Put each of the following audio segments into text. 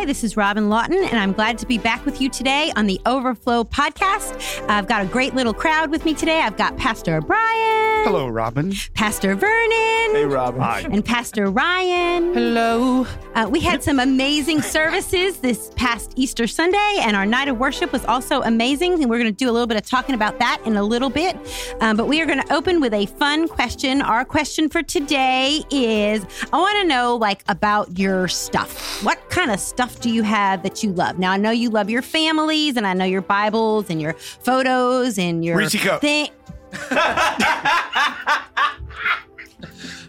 Hi, this is Robin Lawton, and I'm glad to be back with you today on the Overflow podcast. I've got a great little crowd with me today. I've got Pastor Brian. Hello, Robin. Pastor Vernon. Hey, Robin. Hi. And Pastor Ryan. Hello. Uh, we had some amazing services this past Easter Sunday, and our night of worship was also amazing. And we're going to do a little bit of talking about that in a little bit. Um, but we are going to open with a fun question. Our question for today is I want to know, like, about your stuff. What kind of stuff do you have that you love? Now, I know you love your families, and I know your Bibles and your photos and your cup. thing.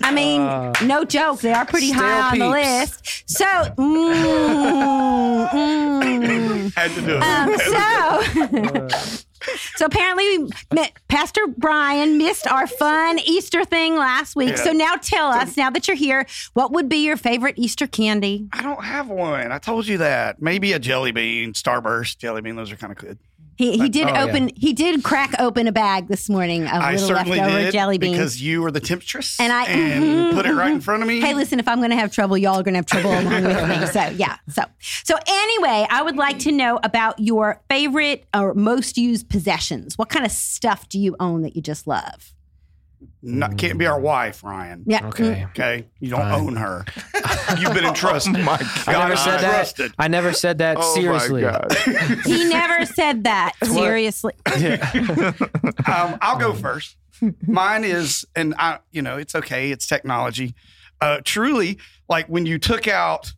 I mean, no joke. They are pretty high on the list. So, mm, mm. Had to do it. Um, so, so apparently, we met, Pastor Brian missed our fun Easter thing last week. Yeah. So now, tell us, now that you're here, what would be your favorite Easter candy? I don't have one. I told you that. Maybe a jelly bean, Starburst jelly bean. Those are kind of good. He, he did oh, yeah. open. He did crack open a bag this morning of I little leftover did jelly beans. because you were the temptress, And I- and mhm, put it right in front of me. Hey, listen, if I'm going to have trouble, y'all are going to have trouble along with me. So, yeah. So, so anyway, I would like to know about your favorite or most used possessions. What kind of stuff do you own that you just love? Not, can't be our wife, Ryan. Yeah. Okay. Okay, you don't Fine. own her. You've been entrusted. I never said that. trusted. I never said that Oh seriously. my God. He never said that. Seriously. um, I'll go first. Mine is, and I, you know, it's okay. It's technology. Uh, truly, like when you took out,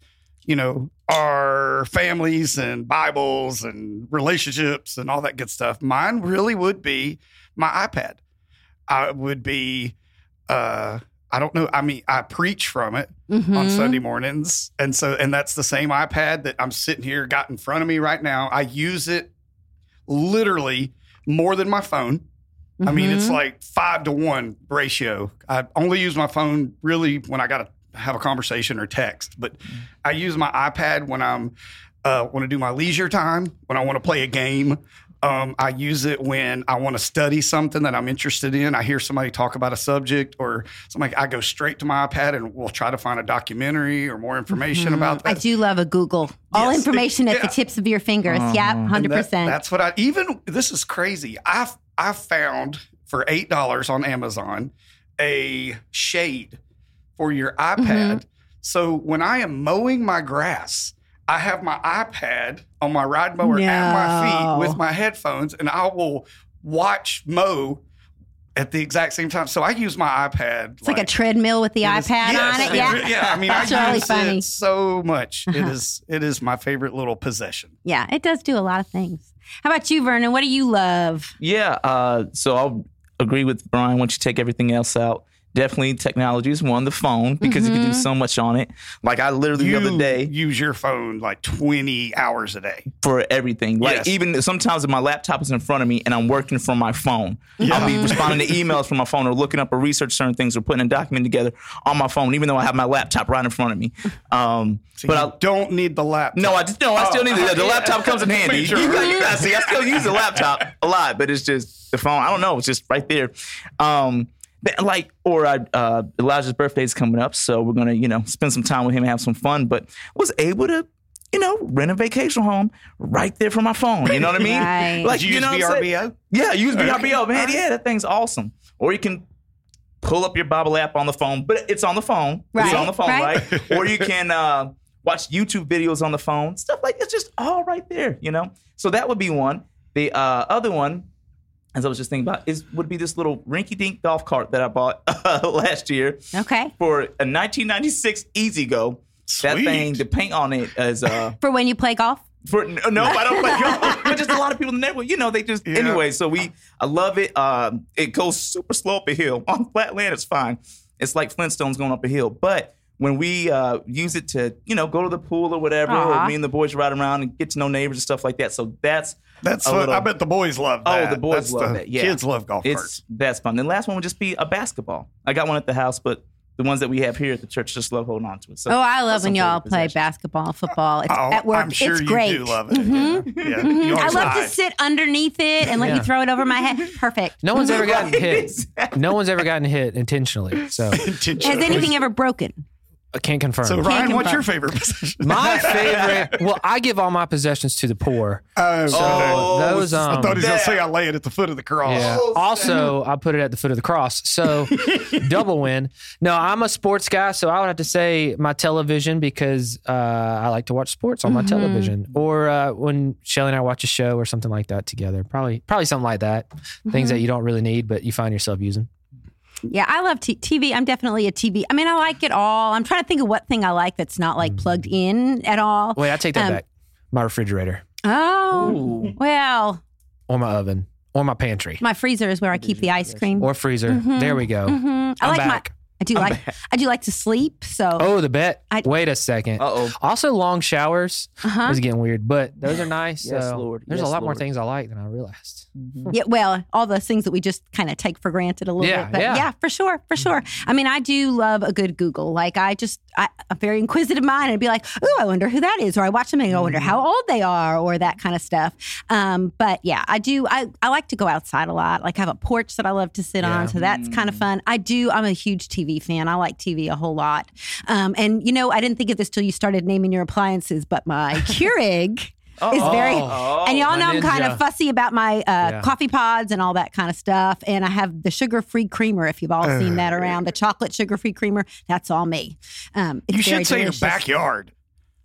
you know, our families and Bibles and relationships and all that good stuff. Mine really would be my iPad. I would be, uh, I don't know. I mean, I preach from it on Mhm. Sunday mornings, and so, and that's the same iPad that I'm sitting here got in front of me right now. I use it literally more than my phone. I mean, it's Mhm. like five to one ratio. I only use my phone really when I got to have a conversation or text, but I use my iPad when I'm uh, want to do my leisure time, when I want to play a game. Um, I use it when I want to study something that I'm interested in. I hear somebody talk about a subject or something. I go straight to my iPad and we'll try to find a documentary or more information about Mm-hmm. I that. do love a Google. All Yes. information at the tips of your fingers. Uh-huh. Yep, hundred And that- percent. That's what I even. This is crazy. I've I found for eight dollars on Amazon a shade for your iPad. Mm-hmm. So when I am mowing my grass, I have my iPad on my ride mower at my feet with my headphones, and I will watch mow at the exact same time. So I use my iPad. It's like, a treadmill with the iPad yes, on it. it Yeah, re- yeah. I mean, That's I really use funny. it so much. It Uh-huh. is. It is my favorite little possession. yeah. It does do a lot of things. How about you, Vernon? What do you love? Yeah, uh, so I'll agree with Brian once you take everything else out. Definitely technology is one, the phone, because you can do so much on it. Like I literally You the other day use your phone like 20 hours a day. for everything. Like Yes. even sometimes if my laptop is in front of me and I'm working from my phone, I'll be responding to emails from my phone or looking up or research certain things or putting a document together on my phone, even though I have my laptop right in front of me. Um, So but you I, don't need the laptop. No, I just no. I still need the, the laptop comes in handy. Sure, You got- you got- see, I still use the laptop a lot, but it's just the phone. I don't know. It's just right there. Um, but like or I, uh, Elijah's birthday is coming up, so we're gonna you know spend some time with him and have some fun. But was able to. You know, rent a vacation home right there from my phone. You know what I mean? Right. Like Did you, you know use what I'm? VRBO? Yeah, use Okay. VRBO, man. Alright. Yeah, that thing's awesome. Or you can pull up your Bible app on the phone, but it's on the phone. It's on the phone, right. right? or you can uh, watch YouTube videos on the phone. Stuff like it's just all right there, you know. So that would be one. The uh, other one, as I was just thinking about, is would be this little rinky-dink golf cart that I bought uh, last year Okay. for a 1996 E-Z-GO. That Sweet. thing, the paint on it is uh, For when you play golf? for no, no, I don't play golf. But just a lot of people in the neighborhood, you know, they just Yeah. anyway. So we, I love it. Um, it goes super slow up a hill on flat land. It's fine. It's like Flintstones going up a hill. But when we uh, use it to, you know, go to the pool or whatever, Aw. or me and the boys ride around and get to know neighbors and stuff like that. So that's That's a what little- I bet the boys love Oh, the boys That's love the- that, yeah. Kids love golf it's carts. that's fun. The last one would just be a basketball. I got one at the house, but the ones that we have here at the church just love holding on to it. So Oh, I love when y'all play basketball, football. It's Oh, at work. I'm sure it's you great. do love it. Mhm. Yeah. Yeah. Mhm. You I always love to sit underneath it and let you throw it over my head. Perfect. No one's ever gotten hit. No one's ever gotten hit intentionally. So Has anything ever broken? I can't confirm. So Ryan, what's your favorite position? my favorite. Well, I give all my possessions to the poor. Oh, Oh, Those. I Um, thought he was going to say I lay it at the foot of the cross. Yeah. Also, I put it at the foot of the cross. So double win. No, I'm a sports guy, so I would have to say my television because uh, I like to watch sports on my television, or uh, when Shelly and I watch a show or something like that together. Probably, probably something like that. Things that you don't really need, but you find yourself using. Yeah, I love t- TV. I'm definitely a TV. I mean, I like it all. I'm trying to think of what thing I like that's not like plugged in at all. Wait, I take that Um, back. My refrigerator, Oh, well, or my oven, or my pantry, my freezer is where I keep the ice cream. or freezer. There we go. Mhm. I I'm like back. My. I do like. I do like to sleep. So. Oh, the bet. I- Wait a second. Uh oh. Also, long showers. Uh-huh. Is getting weird, but those are nice. Yes, so Lord. There's Yes, a lot more things I like than I realized. Yeah, well, all those things that we just kind of take for granted a little Yeah, bit. But yeah. yeah. for sure, for sure. I mean, I do love a good Google. Like, I just, I, a very inquisitive mind and be like, oh, I wonder who that is. Or I watch them and I wonder how old they are or that kind of stuff. Um, but yeah, I do, I, I like to go outside a lot. Like, I have a porch that I love to sit Yeah. on. So that's kind of fun. I do, I'm a huge TV fan. I like TV a whole lot. Um, and, you know, I didn't think of this till you started naming your appliances, but my Keurig. Is very, Oh, and y'all know I'm kind of fussy about my uh, Yeah. coffee pods and all that kind of stuff. And I have the sugar free creamer. If you've all seen that around, the chocolate sugar free creamer, that's all me. Um, it's You very should say delicious. your backyard.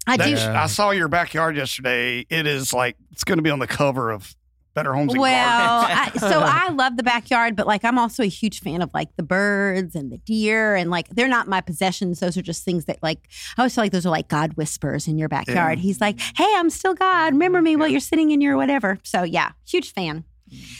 I do. That's- I saw your backyard yesterday. It is like it's going to be on the cover of Better Homes and Well, I, so I love the backyard, but like I'm also a huge fan of like the birds and the deer, and like they're not my possessions. Those are just things that like I always feel like those are like God whispers in your backyard. He's like, "Hey, I'm still God. Remember me while you're sitting in your whatever." So yeah, huge fan.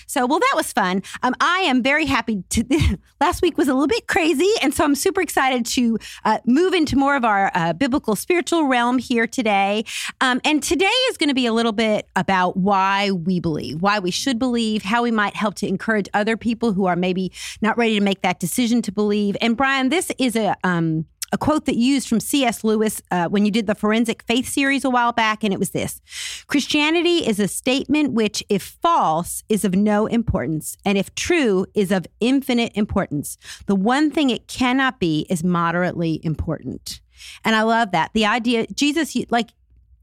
So, well, that was fun. Um, I am very happy to. last week was a little bit crazy, and so I'm super excited to uh, move into more of our uh, biblical spiritual realm here today. Um, and today is going to be a little bit about why we believe, why we should believe, how we might help to encourage other people who are maybe not ready to make that decision to believe. And Brian, this is a. Um, a quote that you used from C.S. Lewis uh, when you did the Forensic Faith series a while back, and it was this Christianity is a statement which, if false, is of no importance, and if true, is of infinite importance. The one thing it cannot be is moderately important. And I love that. The idea, Jesus, like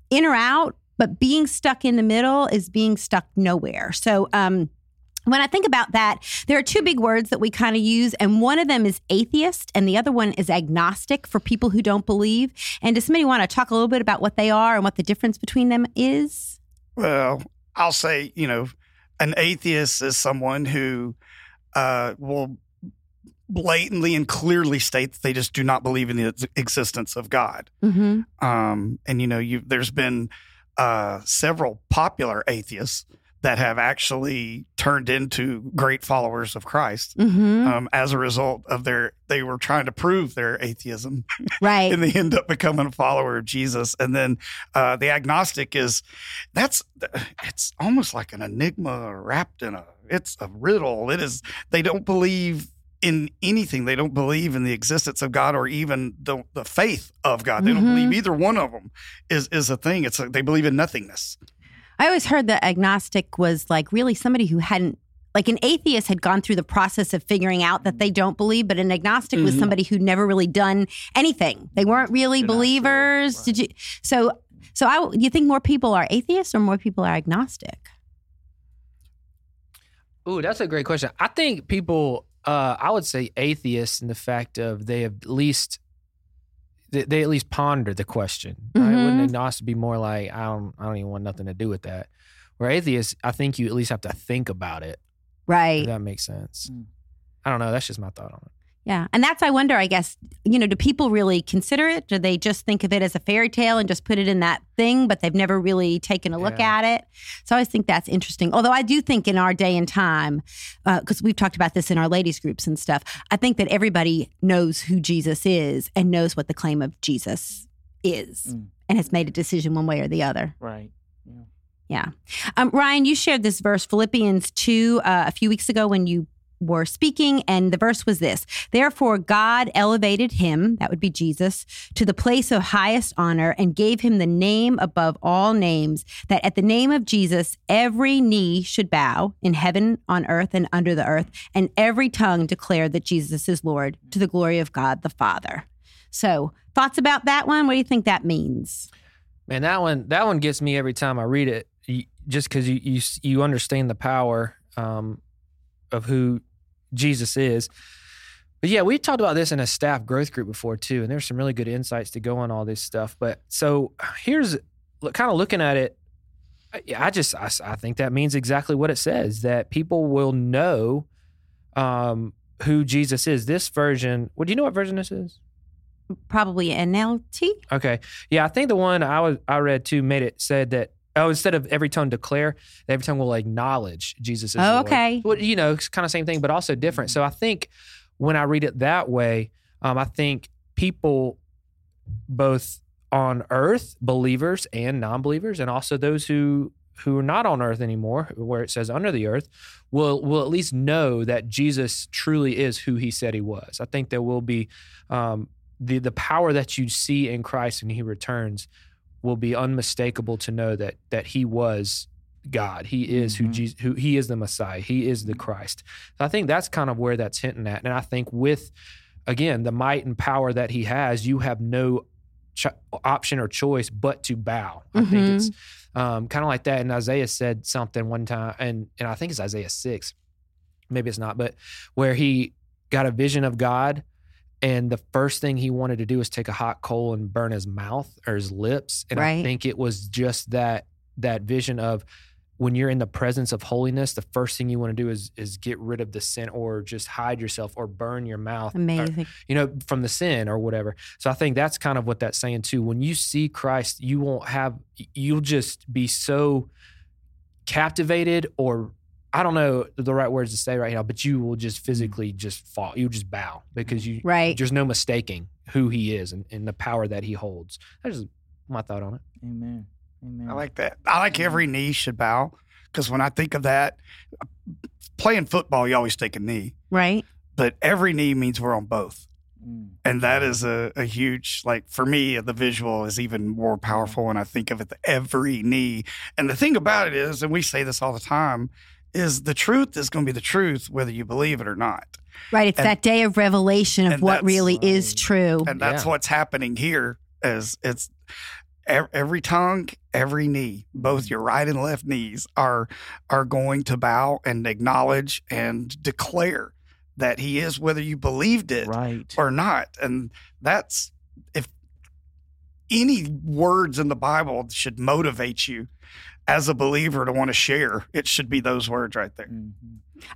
in or out, but being stuck in the middle is being stuck nowhere. So, um, when I think about that, there are two big words that we kind of use, and one of them is atheist, and the other one is agnostic for people who don't believe. And does somebody want to talk a little bit about what they are and what the difference between them is? Well, I'll say, you know, an atheist is someone who uh, will blatantly and clearly state that they just do not believe in the existence of God. Mm-hmm. Um, and you know, there's been uh, several popular atheists that have actually turned into great followers of Christ Mm-hmm. um, as a result of their they were trying to prove their atheism right. and they end up becoming a follower of Jesus. And then uh, the agnostic is that's it's almost like an enigma wrapped in a it's a riddle. It is they don't believe in anything. They don't believe in the existence of God or even the the faith of God. They don't Mhm. believe either one of them is is a thing. It's like they believe in nothingness. I always heard that agnostic was like really somebody who hadn't like an atheist had gone through the process of figuring out that they don't believe, but an agnostic was Mhm. somebody who'd never really done anything. They weren't really They're sure, believers. right. Did you? So, so I, you think more people are atheists or more people are agnostic? Ooh, that's a great question. I think people, uh, I would say atheists in the fact of they have at least they, they at least ponder the question. Right? Mhm. Wouldn't agnostic be more like I don't I don't even want nothing to do with that? Where atheists, I think you at least have to think about it. If Right. that makes sense. Mm. I don't know. That's just my thought on it. Yeah. And that's, I wonder, I guess, you know, do people really consider it? Do they just think of it as a fairy tale and just put it in that thing, but they've never really taken a look Yeah. at it? So I always think that's interesting. Although I do think in our day and time, because we've talked about this in our ladies' groups and stuff, I think that everybody knows who Jesus is and knows what the claim of Jesus is Mm. and has made a decision one way or the other. Right. Yeah. Um, Ryan, you shared this verse, Philippians 2, uh, a few weeks ago when you were speaking, and the verse was this Therefore, God elevated him, that would be Jesus, to the place of highest honor and gave him the name above all names, that at the name of Jesus, every knee should bow in heaven, on earth, and under the earth, and every tongue declare that Jesus is Lord to the glory of God the Father. So, thoughts about that one? What do you think that means? Man, that one that one gets me every time I read it. You, just because you, you you understand the power um, of who Jesus is. But yeah, we talked about this in a staff growth group before too, and there's some really good insights to go on all this stuff. But so here's kind of looking at it. I just I, I think that means exactly what it says that people will know um, who Jesus is. This version, well, do you know what version this is? Probably NLT. Okay, yeah, I think the one I was I read too made it said that oh instead of every tongue declare, every tongue will acknowledge Jesus. Is Oh, okay. Well, you know, it's kind of same thing, but also different. So I think when I read it that way, um, I think people both on earth, believers and non-believers, and also those who who are not on earth anymore, where it says under the earth, will will at least know that Jesus truly is who He said He was. I think there will be um, the the power that you see in Christ when He returns will be unmistakable to know that that He was God. He is who Mhm. Jesus, who He is the Messiah. He is the Christ. So I think that's kind of where that's hinting at, and I think with again the might and power that He has, you have no ch- option or choice but to bow. I think Mhm. it's um, kind of like that. And Isaiah said something one time, and and I think it's Isaiah six, maybe it's not, but where he got a vision of God, and the first thing he wanted to do was take a hot coal and burn his mouth or his lips, and I think it was just that that vision of when you're in the presence of holiness, the first thing you want to do is is get rid of the sin or just hide yourself or burn your mouth. or- Amazing. you know, from the sin or whatever. So I think that's kind of what that's saying too. When you see Christ, you won't have, you'll just be so captivated or I don't know the right words to say right now, but you will just physically just fall. You just bow because you, Right. there's no mistaking who he is and, and the power that he holds. That's just my thought on it. Amen. Amen. I like that. I like every knee should bow because when I think of that, playing football, you always take a knee, Right. but every knee means we're on both. Mm. And that is a, a huge, like for me, the visual is even more powerful when I think of it, the every knee. And the thing about it is, and we say this all the time, is the truth is going to be the truth, whether you believe it or not. Right. It's And- that day of revelation of what that's really is true. And that's Yeah. what's happening here is it's every tongue, every knee, both mm. your right and left knees are are going to bow and acknowledge and declare that he is whether you believed it Right. or not. And that's if any words in the Bible should motivate you as a believer to want to share, it should be those words right there. Mhm.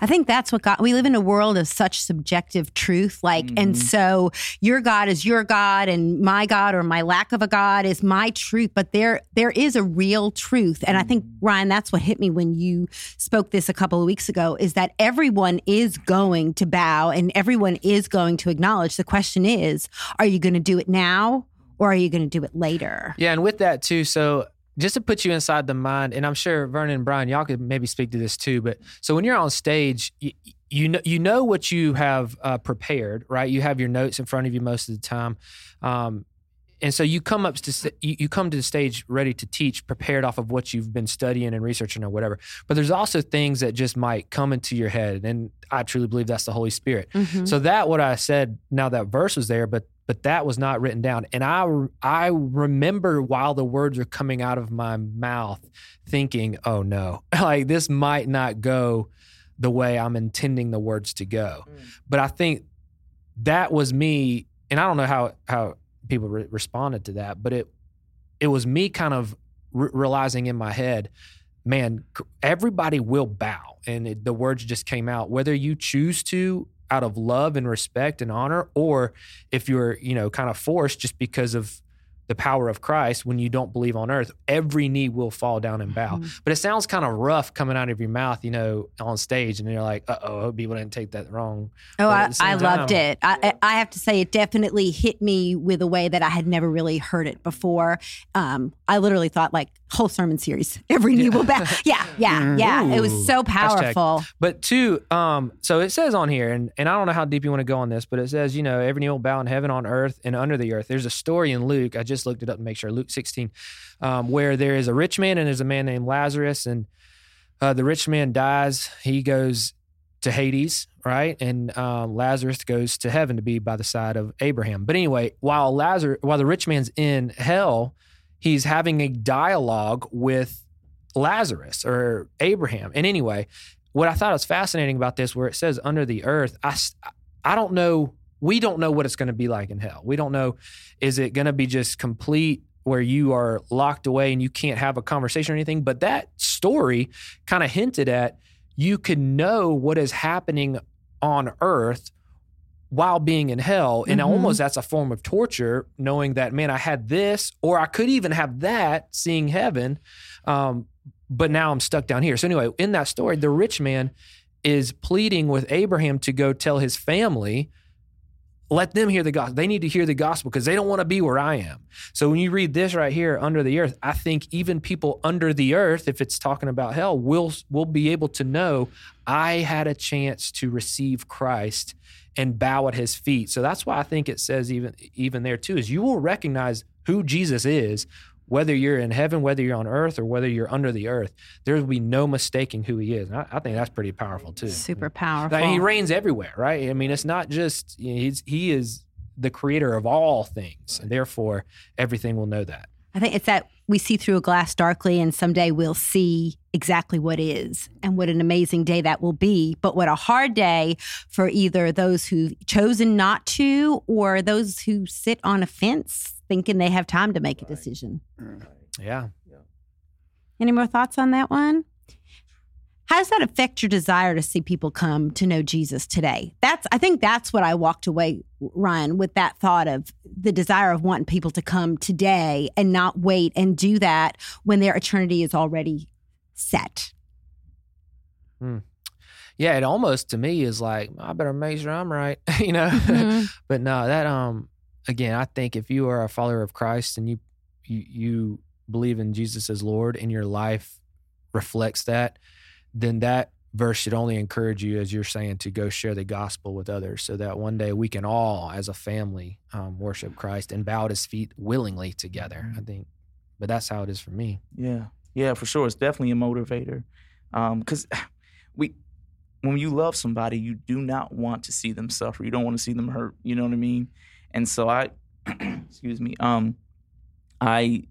I think that's what God, we live in a world of such subjective truth. Like, and Mhm. so your God is your God and my God or my lack of a God is my truth. But there, there is a real truth. And I think, Ryan, that's what hit me when you spoke this a couple of weeks ago is that everyone is going to bow and everyone is going to acknowledge. The question is, are you going to do it now or are you going to do it later? Yeah, and with that too, so just to put you inside the mind, and I'm sure Vernon and Brian, y'all could maybe speak to this too. But so when you're on stage, you, you know you know what you have uh, prepared, right? You have your notes in front of you most of the time, um, and so you come up to you, you come to the stage ready to teach, prepared off of what you've been studying and researching or whatever. But there's also things that just might come into your head, and I truly believe that's the Holy Spirit. Mhm. So that what I said. Now that verse was there, but but that was not written down. And I I remember while the words were coming out of my mouth, thinking, "Oh no, like this might not go the way I'm intending the words to go." Mm. But I think that was me, and I don't know how how people re- responded to that, but it it was me kind of re- realizing in my head man, everybody will bow. And it, the words just came out, whether you choose to out of love and respect and honor, or if you're, you know, kind of forced just because of the power of Christ when you don't believe on earth, every knee will fall down and bow. Mhm. But it sounds kind of rough coming out of your mouth, you know, on stage. And you're like, uh oh, I hope people didn't take that wrong. Oh, I, I loved time- it. I, I I have to say, it definitely hit me with a way that I had never really heard it before. Um, I literally thought like whole sermon series, every knee will bow. Yeah, yeah, yeah. It was so powerful. But two, um, so it says on here, and, and I don't know how deep you want to go on this, but it says, you know, every knee will bow in heaven, on earth, and under the earth. There's a story in Luke. I just looked it up to make sure. Luke 16, um, where there is a rich man and there's a man named Lazarus, and uh, the rich man dies. He goes to Hades, right? And um, Lazarus goes to heaven to be by the side of Abraham. But anyway, while Lazarus, while the rich man's in hell, he's having a dialogue with Lazarus or Abraham. And anyway, what I thought was fascinating about this, where it says under the earth, I, I don't know, we don't know what it's going to be like in hell. We don't know, is it going to be just complete where you are locked away and you can't have a conversation or anything? But that story kind of hinted at you could know what is happening on earth while being in hell. And Mhm. almost that's a form of torture, knowing that, man, I had this, or I could even have that, seeing heaven. Um, but now I'm stuck down here. So, anyway, in that story, the rich man is pleading with Abraham to go tell his family, let them hear the gospel. They need to hear the gospel because they don't want to be where I am. So when you read this right here, under the earth, I think even people under the earth, if it's talking about hell, will will be able to know I had a chance to receive Christ and bow at his feet. So that's why I think it says even even there too is you will recognize who Jesus is, whether you're in heaven, whether you're on earth, or whether you're under the earth. There will be no mistaking who he is. And I, I think that's pretty powerful too. Super mm-hmm. powerful. I mean, he reigns everywhere, right? I mean, it's not just you know, he's he is the creator of all things, and therefore everything will know that. I think it's that we see through a glass darkly, and someday we'll see exactly what is and what an amazing day that will be. But what a hard day for either those who've chosen not to or those who sit on a fence thinking they have time to make a decision. Mm. Yeah. Any more thoughts on that one? How does that affect your desire to see people come to know Jesus today? That's I think that's what I walked away, Ryan, with that thought of the desire of wanting people to come today and not wait and do that when their eternity is already set. Yeah, it almost to me is like I better make sure I'm right, you know. Mhm. but no, that um again, I think if you are a follower of Christ and you you, you believe in Jesus as Lord and your life reflects that, then that verse should only encourage you, as you're saying, to go share the gospel with others, so that one day we can all, as a family, um, worship Christ and bow at His feet willingly together. I think, but that's how it is for me. Yeah, yeah, for sure. It's definitely a motivator. Um, Because we, when you love somebody, you do not want to see them suffer. You don't want to see them hurt. You know what I mean? And so I, excuse me, um, I,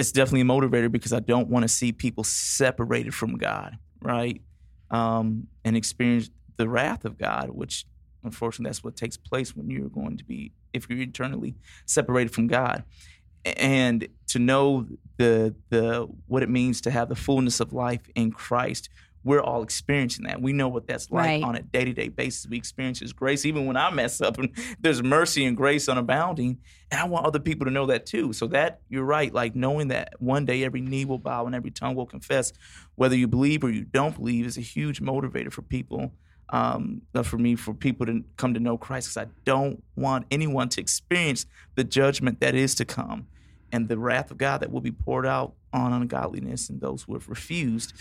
it's definitely a motivator because I don't want to see people separated from God, right? Um, and experience the wrath of God, which unfortunately that's what takes place when you're going to be, if you're eternally separated from God and to know the the what it means to have the fullness of life in Christ. We're all experiencing that. We know what that's like Right. on a day to day basis. We experience His grace, even when I mess up, and there's mercy and grace unabounding. And I want other people to know that too. So that you're right, like knowing that one day every knee will bow and every tongue will confess, whether you believe or you don't believe, is a huge motivator for people. Um, uh, for me, for people to come to know Christ, because I don't want anyone to experience the judgment that is to come and the wrath of God that will be poured out on ungodliness and those who have refused.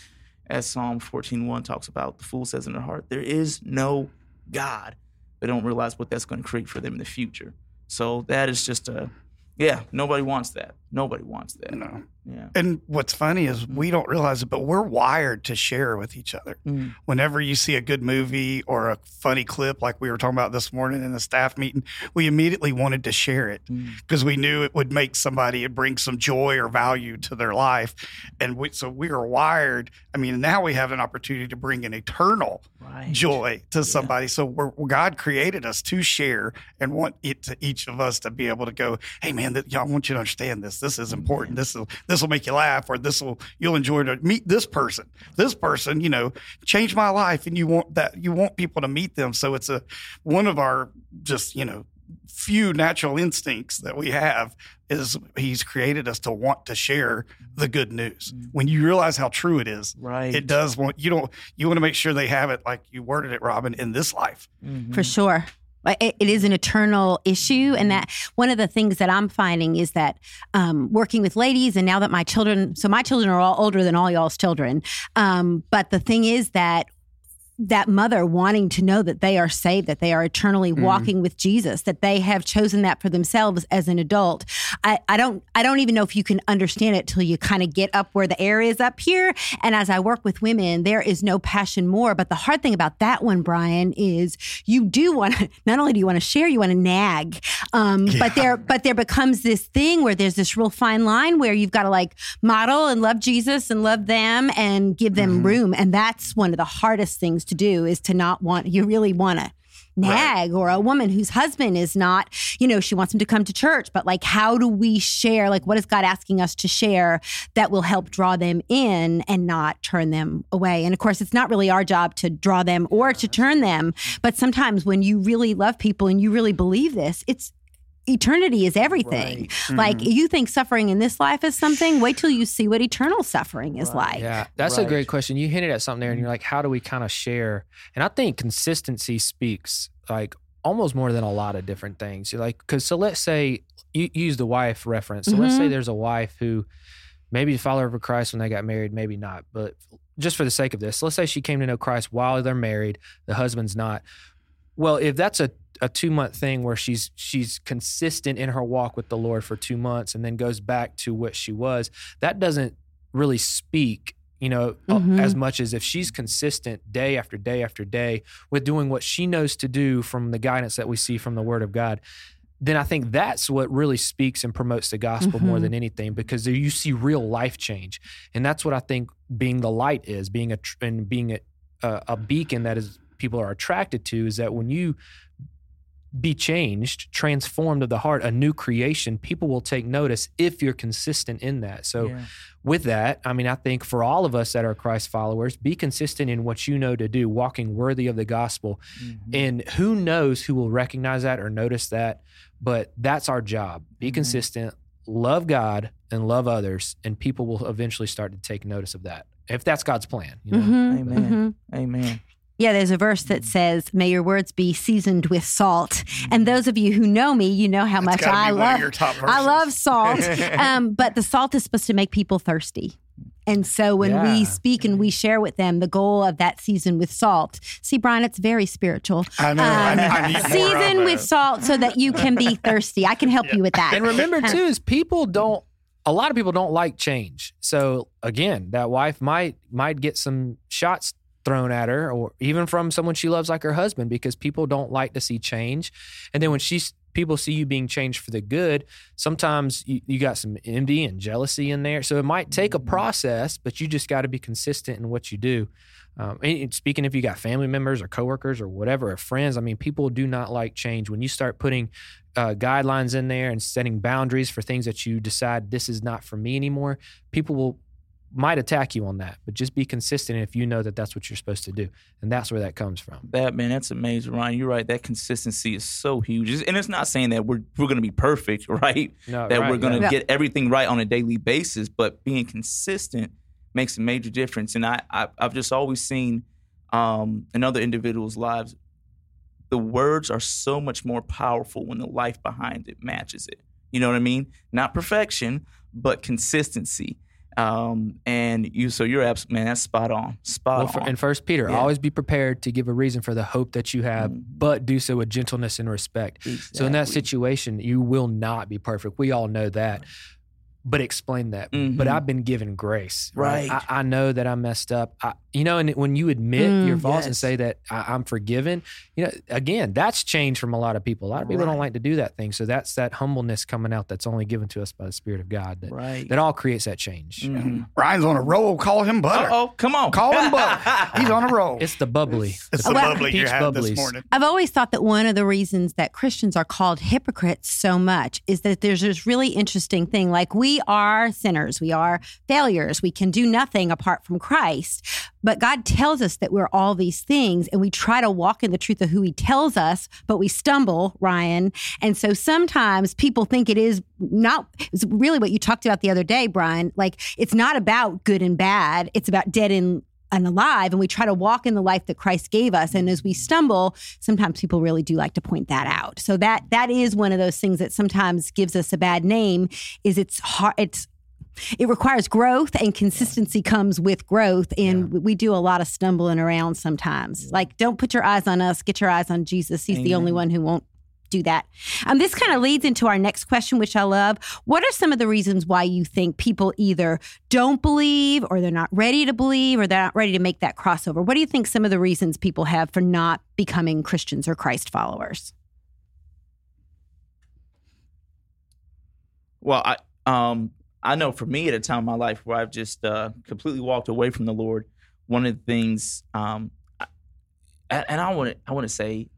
As Psalm 14.1 talks about, the fool says in their heart, there is no God. They don't realize what that's going to create for them in the future. So that is just a, yeah, nobody wants that. Nobody wants that. No. Yeah. And what's funny is we don't realize it, but we're wired to share with each other. Mm. Whenever you see a good movie or a funny clip, like we were talking about this morning in the staff meeting, we immediately wanted to share it Mm. because we knew it would make somebody, it bring some joy or value to their life. And we, so we are wired. I mean, now we have an opportunity to bring an eternal Right. joy to somebody. So we're, God created us to share and want it to each of us to be able to go, hey man, that, y'all want you to understand this. This is important. This will this will make you laugh, or this will you'll enjoy to meet this person. This person, you know, changed my life, and you want that you want people to meet them. So it's a one of our just you know few natural instincts that we have is he's created us to want to share the good news. When you realize how true it is, Right. it does want you don't you want to make sure they have it like you worded it robin in this life Mhm. for sure. It is an eternal issue, and that one of the things that I'm finding is that um, working with ladies, and now that my children, so my children are all older than all y'all's children, um, but the thing is that that mother wanting to know that they are saved, that they are eternally Mm-hmm. walking with Jesus, that they have chosen that for themselves as an adult. I, I don't I don't even know if you can understand it till you kind of get up where the air is up here. And as I work with women, there is no passion more. But the hard thing about that one, Brian, is you do want to not only do you want to share, you want to nag. Um, But there but there becomes this thing where there's this real fine line where you've got to like model and love Jesus and love them and give them room. And that's one of the hardest things to do is to not want you really want to nag or a woman whose husband is not, you know, she wants him to come to church, but like, how do we share? Like, what is God asking us to share that will help draw them in and not turn them away? And of course, it's not really our job to draw them or to turn them. But sometimes when you really love people and you really believe this, it's eternity is everything. Like you think suffering in this life is something, wait till you see what eternal suffering is like. Yeah, that's a great question. You hinted at something there, and you're like, how do we kind of share? And I think consistency speaks like almost more than a lot of different things. You're like, because so let's say you you use the wife reference. So let's say Mhm. there's a wife who maybe a follower of Christ when they got married, maybe not, but just for the sake of this, let's say she came to know Christ while they're married, the husband's not. Well, if that's a, a two month thing where she's she's consistent in her walk with the Lord for two months and then goes back to what she was, that doesn't really speak, you know, Mhm. as much as if she's consistent day after day after day with doing what she knows to do from the guidance that we see from the Word of God. Then I think that's what really speaks and promotes the gospel more Mhm. than anything because you see real life change, and that's what I think being the light is, being a tr- and being a, a beacon that is people are attracted to is that when you be changed, transformed of the heart, a new creation, people will take notice if you're consistent in that. So, Yeah. with that, I mean, I think for all of us that are Christ followers, be consistent in what you know to do, walking worthy of the gospel. Mhm. And who knows who will recognize that or notice that, but that's our job. Be Mhm. consistent, love God and love others, and people will eventually start to take notice of that. If that's God's plan, you know. Mhm, Amen. mhm. Amen. Yeah, there's a verse that says, May your words be seasoned with salt. And those of you who know me, you know how That's much I be one of love your I love salt. um, but the salt is supposed to make people thirsty. And so when Yeah. we speak and we share with them the goal of that season with salt, see, Brian, it's very spiritual. I know. Um, I need more season of with it. salt so that you can be thirsty. I can help you with that. And remember too is people don't a lot of people don't like change. So again, that wife might might get some shots thrown at her or even from someone she loves like her husband because people don't like to see change. And then when she's people see you being changed for the good, sometimes you, you got some envy and jealousy in there. So it might take a process, but you just got to be consistent in what you do. Um, and and speaking if you got family members or coworkers or whatever or friends, I mean, people do not like change. When you start putting uh, guidelines in there and setting boundaries for things that you decide this is not for me anymore, people will might attack you on that. But just be consistent if you know that that's what you're supposed to do, and that's where that comes from. That man, that's amazing, Ryan. You're right. That consistency is so huge, and it's not saying that we're we're going to be perfect, right? No, that right, we're going to yeah. get everything right on a daily basis, but being consistent makes a major difference. And I, I I've just always seen um, in other individuals' lives, the words are so much more powerful when the life behind it matches it. You know what I mean? Not perfection, but consistency. Um, and you, so you're absolutely man, that's spot on, spot Well, for, on. in First Peter, Yeah. always be prepared to give a reason for the hope that you have, Mhm. but do so with gentleness and respect. So in that situation, you will not be perfect. We all know that. But explain that. Mhm. But I've been given grace. Right. I, I know that I messed up. I, you know, and when you admit Mm, your faults and say that I, I'm forgiven, you know, again, that's changed from a lot of people. A lot of people don't like to do that thing. So that's that humbleness coming out that's only given to us by the Spirit of God that, right. that all creates that change. Mhm. Ryan's on a roll. Call him butter. Oh, come on. Call him butter. He's on a roll. It's the bubbly. It's the the Well- bubbly you peach had this morning. I've always thought that one of the reasons that Christians are called hypocrites so much is that there's this really interesting thing. Like, we are sinners, we are failures, we can do nothing apart from Christ. But God tells us that we're all these things, and we try to walk in the truth of who He tells us, but we stumble, Ryan. And so sometimes people think it is not, it's really what you talked about the other day, Brian. Like, it's not about good and bad, it's about dead and and alive and we try to walk in the life that Christ gave us and as we stumble sometimes people really do like to point that out so that that is one of those things that sometimes gives us a bad name is it's hard it's it requires growth and consistency comes with growth and we do a lot of stumbling around sometimes. Like don't put your eyes on us get your eyes on jesus. He's the only one who won't do that. Um, this kind of leads into our next question which i love. What are some of the reasons why you think people either don't believe or they're not ready to believe or they're not ready to make that crossover? What do you think some of the reasons people have for not becoming christians or christ followers? Well, I um I know for me at a time in my life where I've just uh, completely walked away from the Lord, one of the things um I, and I want to I want to say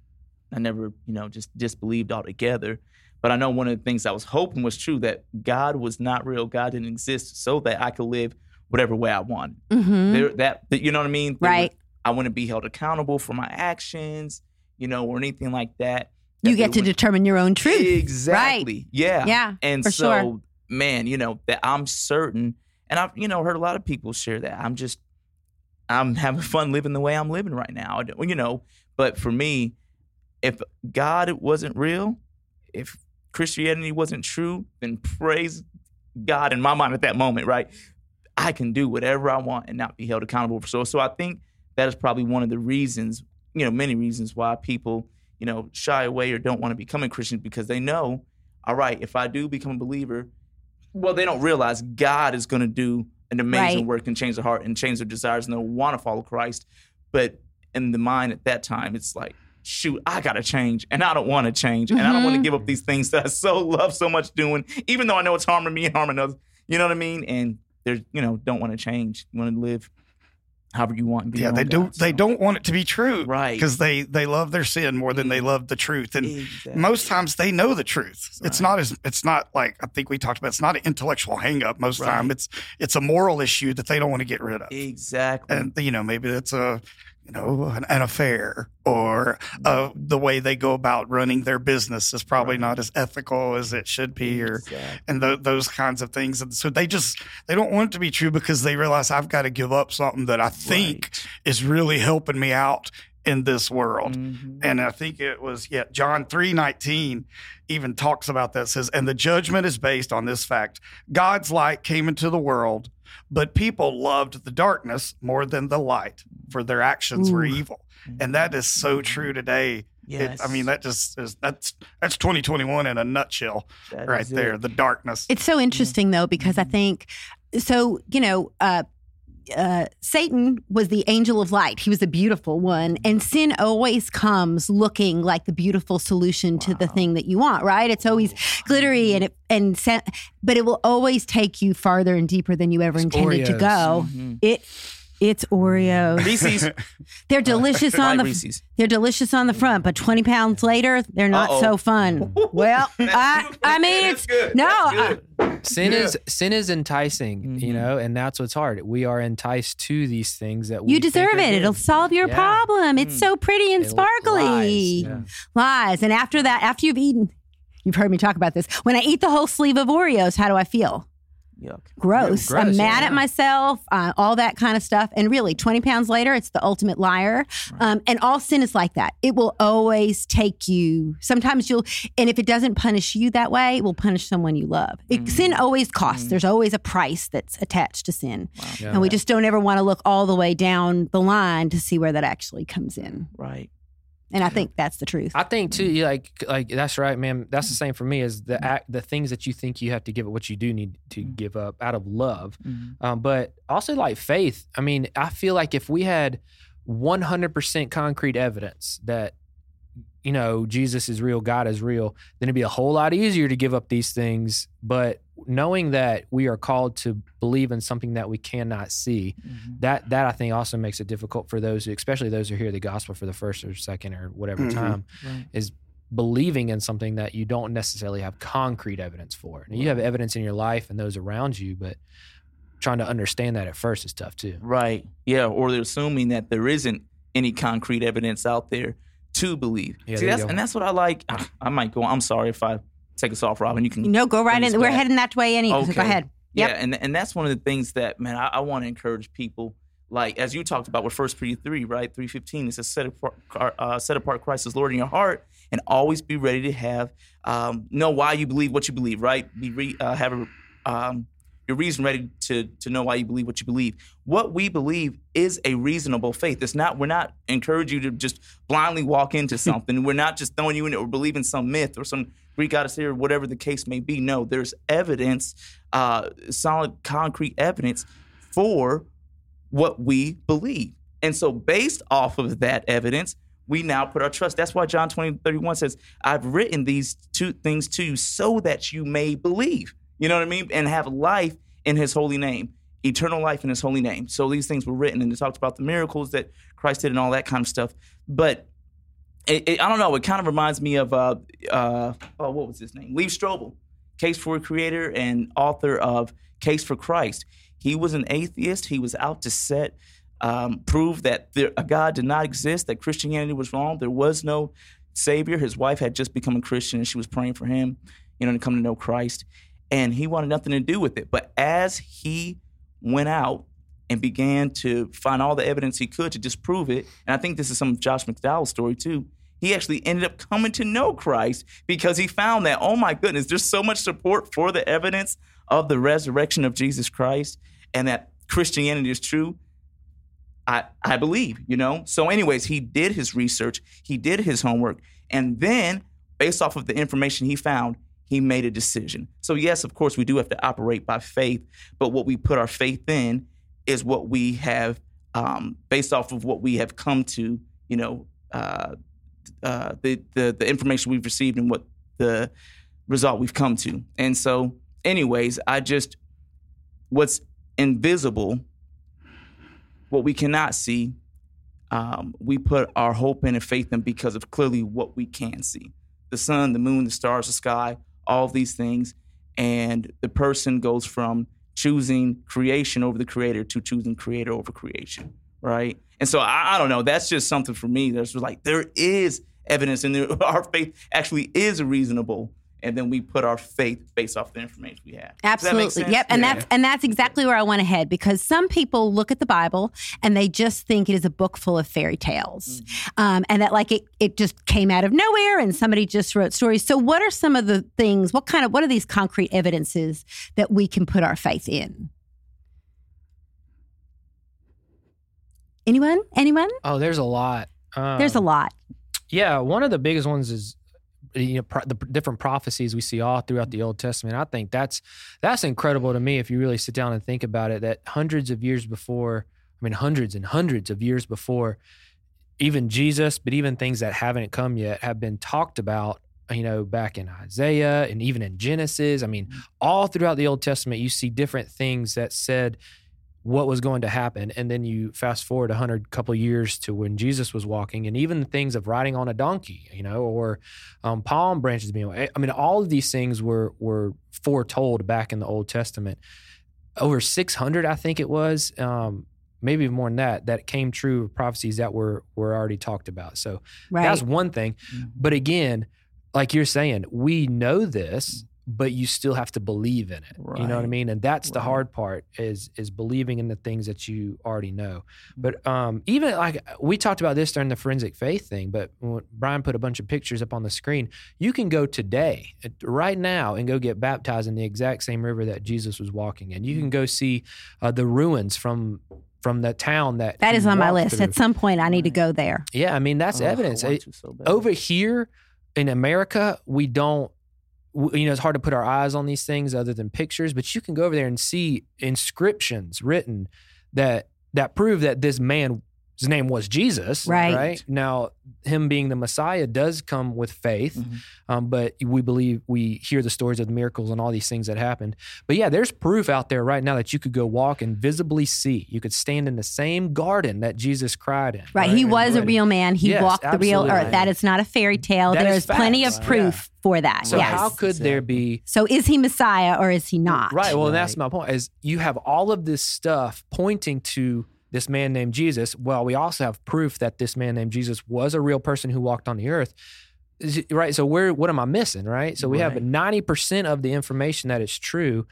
I never you know just disbelieved altogether, but I know one of the things I was hoping was true that God was not real, God didn't exist, so that I could live whatever way I wanted. mm-hmm. There, that, that you know what I mean? There right I wouldn't be held accountable for my actions, you know, or anything like that. you get to determine your own truth Exactly. Yeah. Yeah, And so, sure. Man, you know, that I'm certain, and I've, you know, heard a lot of people share that. I'm just, I'm having fun living the way I'm living right now. You know, but for me, if God wasn't real, if Christianity wasn't true, then praise God in my mind at that moment, right? I can do whatever I want and not be held accountable for so. So I think that is probably one of the reasons, you know, many reasons why people, you know, shy away or don't want to become a Christian because they know, all right, if I do become a believer, well, they don't realize God is going to do an amazing Right. work and change their heart and change their desires and they'll want to follow Christ. But in the mind at that time, it's like, shoot, I got to change and I don't want to change and I don't want to Mhm. give up these things that I so love so much doing, even though I know it's harming me and harming others. You know what I mean? And there's, you know, don't want to change. You want to live however you want. Yeah, they do. God, They don't want it to be true, Right. Because they they love their sin more than they mm. love the truth, and Exactly. most times they know the truth. It's not as it's not like I think we talked about. It's not an intellectual hangup. Most Right. time, it's it's a moral issue that they don't want to get rid of. Exactly. And you know, maybe it's a you know an, an affair or uh, the way they go about running their business is probably Right. not as ethical as it should be, or Exactly. and tho- those kinds of things. And so they just they don't want it to be true because they realize I've got to give up something that I think Right. is really helping me out in this world. Mhm. And I think it was yeah, John three nineteen even talks about that. Says, and the judgment is based on this fact: God's light came into the world, but people loved the darkness more than the light, for their actions were evil. And that is so true today. It- I mean, that just is that's that's twenty twenty one in a nutshell, That right there. it. The darkness. It's so interesting though because Mm-hmm. I think so. You know, uh, uh, Satan was the angel of light. He was a beautiful one, and sin always comes looking like the beautiful solution to the thing that you want. Right? It's always glittery and it and sa- but it will always take you farther and deeper than you ever It's intended to go. Mhm. It. It's Oreos. Reese's. They're delicious on the Reese's. they're delicious on the front, but twenty pounds later, they're not Uh-oh. so fun. Well, I I mean it's good. no. I- Sin Yeah. is sin is enticing, you Mhm. know, and that's what's hard. We are enticed to these things that we You deserve it. good. It'll solve your Yeah. problem. It's Mm. so pretty and It sparkly. lies. Yeah. Lies. And after that, after you've eaten, you've heard me talk about this. When I eat the whole sleeve of Oreos, how do I feel? Yuck. Gross. Yeah, gross, I'm mad yeah. at myself, uh, all that kind of stuff. And really, 20 pounds later, it's the ultimate liar. Um, and all sin is like that. It will always take you. Sometimes you'll, and if it doesn't punish you that way, it will punish someone you love. It, Sin always costs. There's always a price that's attached to sin. Yeah. And we just don't ever want to look all the way down the line to see where that actually comes in. Right. And I think that's the truth. I think too, like like that's right, man. That's the same for me. Is the act, the things that you think you have to give up, what you do need to give up out of love, Mhm. um, but also like faith. I mean, I feel like if we had 100% concrete evidence that you know Jesus is real, God is real, then it'd be a whole lot easier to give up these things. But knowing that we are called to believe in something that we cannot see, Mhm. that that I think also makes it difficult for those, who, especially those who hear the gospel for the first or second or whatever Mhm. time, Right. is believing in something that you don't necessarily have concrete evidence for. Now, you have evidence in your life and those around you, but trying to understand that at first is tough too. Right. Yeah. Or they're assuming that there isn't any concrete evidence out there to believe. Yeah, See, that's, and that's what I like. Ah, I might go. I'm sorry if I take us off, Robin. You can. no, go right in. We're heading that way anyway. So go ahead. Yep. Yeah, and and that's one of the things that man I, I want to encourage people. Like as you talked about with First Peter three, right? Three fifteen. It says set apart, uh, set apart Christ as Lord in your heart, and always be ready to have um, know why you believe what you believe. Right? Be re, uh, have a, um, your reason ready to to know why you believe what you believe. What we believe is a reasonable faith. It's not we're not encourage you to just blindly walk into something. we're not just throwing you in it or believing some myth or some Greek goddess or whatever the case may be. No, there's evidence, uh, solid concrete evidence for what we believe. And so based off of that evidence, we now put our trust. That's why John 20, 31 says, I've written these two things to you so that you may believe. You know what I mean? And have life in his holy name, eternal life in his holy name. So these things were written and it talked about the miracles that Christ did and all that kind of stuff. But it, it, I don't know, it kind of reminds me of, uh, uh, oh, what was his name? Lee Strobel, Case for a Creator and author of Case for Christ. He was an atheist. He was out to set um, prove that there, a God did not exist, that Christianity was wrong. There was no Savior. His wife had just become a Christian and she was praying for him, you know, to come to know Christ. And he wanted nothing to do with it. But as he went out and began to find all the evidence he could to disprove it, and I think this is some of Josh McDowell's story too. He actually ended up coming to know Christ because he found that, oh my goodness, there's so much support for the evidence of the resurrection of Jesus Christ and that Christianity is true I, I believe, you know? So, anyways, he did his research, he did his homework, and then based off of the information he found, he made a decision. So, yes, of course, we do have to operate by faith, but what we put our faith in is what we have, um, based off of what we have come to, you know, uh, uh, the, the the information we've received and what the result we've come to. And so, anyways, I just what's invisible what we cannot see, um, we put our hope in and faith in because of clearly what we can see the sun, the moon, the stars, the sky, all of these things. And the person goes from choosing creation over the creator to choosing creator over creation, right? And so I, I don't know. That's just something for me. There's like, there is evidence, and there, our faith actually is reasonable and then we put our faith based off the information we have. Absolutely. Yep. And yeah. that's and that's exactly where I want to head because some people look at the Bible and they just think it is a book full of fairy tales. Mm-hmm. Um, and that like it it just came out of nowhere and somebody just wrote stories. So what are some of the things, what kind of what are these concrete evidences that we can put our faith in? Anyone? Anyone? Oh, there's a lot. Um, there's a um, lot. Yeah, one of the biggest ones is you know pro- the different prophecies we see all throughout the Old Testament. I think that's that's incredible to me if you really sit down and think about it. That hundreds of years before, I mean, hundreds and hundreds of years before, even Jesus, but even things that haven't come yet have been talked about. You know, back in Isaiah and even in Genesis. I mean, mm-hmm. all throughout the Old Testament, you see different things that said what was going to happen. And then you fast forward a hundred couple years to when jesus was walking and even the things of riding on a donkey you know or um, palm branches being i mean all of these things were were foretold back in the old testament. Over 600 i think it was um, maybe more than that that came true prophecies that were were already talked about. So right. that's one thing. Mm-hmm. but again like you're saying we know this but you still have to believe in it. Right. You know what I mean? And that's right. the hard part is is believing in the things that you already know. But um, even like we talked about this during the forensic faith thing, but Brian put a bunch of pictures up on the screen. You can go today, right now, and go get baptized in the exact same river that Jesus was walking in. You can go see uh, the ruins from from the town that that is on my list. Through. At some point, I need to go there. Yeah, I mean that's oh, evidence. It, so over here in America, we don't you know, it's hard to put our eyes on these things other than pictures, but you can go over there and see inscriptions written that that prove that this man his name was Jesus, right? right? Now, him being the Messiah does come with faith, mm-hmm. um, but we believe we hear the stories of the miracles and all these things that happened. But yeah, there's proof out there right now that you could go walk and visibly see. You could stand in the same garden that Jesus cried in. Right, right? he was a real man. He yes, walked the real earth. That is not a fairy tale. That There's plenty of proof. Yeah. For that, so yes. how could there be? So is he Messiah or is he not? Right. Well, right. that's my point. Is you have all of this stuff pointing to this man named Jesus. Well, we also have proof that this man named Jesus was a real person who walked on the earth. Right. So where what am I missing? Right. So we right. have 90% of the information that is true.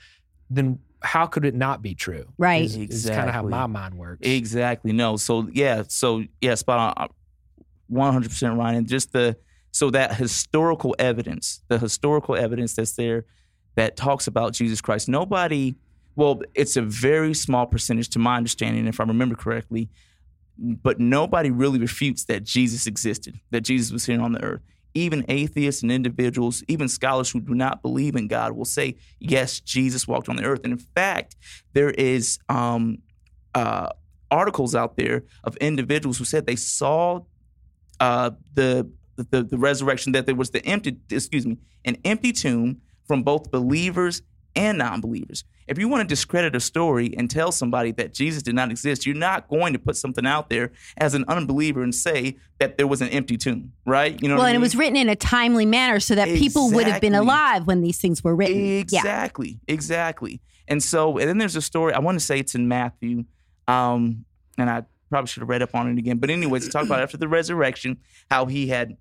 Then how could it not be true? Right. Is, exactly. is kind of how my mind works. Exactly. No. So yeah. So yeah, spot on. 100% Ryan. And just the, so that historical evidence, the historical evidence that's there that talks about Jesus Christ, nobody, Well, it's a very small percentage, to my understanding, if I remember correctly. But nobody really refutes that Jesus existed, that Jesus was here on the earth. Even atheists and individuals, even scholars who do not believe in God, will say, yes, Jesus walked on the earth. And in fact, there is um, uh, articles out there of individuals who said they saw uh, the, the the resurrection, that there was the empty, excuse me, an empty tomb from both believers and non-believers. If you want to discredit a story and tell somebody that Jesus did not exist, you're not going to put something out there as an unbeliever and say that there was an empty tomb, right? You know. well, what I and it was written in a timely manner so that people would have been alive when these things were written. Yeah. Exactly, exactly. And so, and then there's a story. I want to say it's in Matthew, um, and I probably should have read up on it again. But anyways, it talks about after the resurrection how he had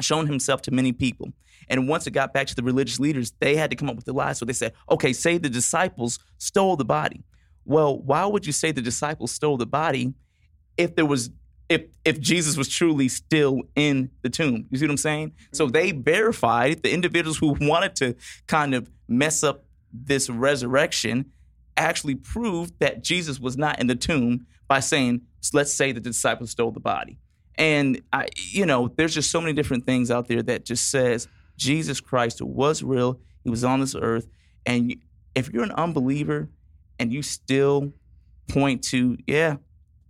shown himself to many people. And once it got back to the religious leaders, they had to come up with the lie. So they said, okay, say the disciples stole the body. Well, why would you say the disciples stole the body if there was if if Jesus was truly still in the tomb? You see what I'm saying? So mm-hmm. they verified the individuals who wanted to kind of mess up this resurrection actually proved that Jesus was not in the tomb by saying, let's say the disciples stole the body. And I, you know, there's just so many different things out there that just says Jesus Christ was real. He was on this earth. And if you're an unbeliever and you still point to, yeah,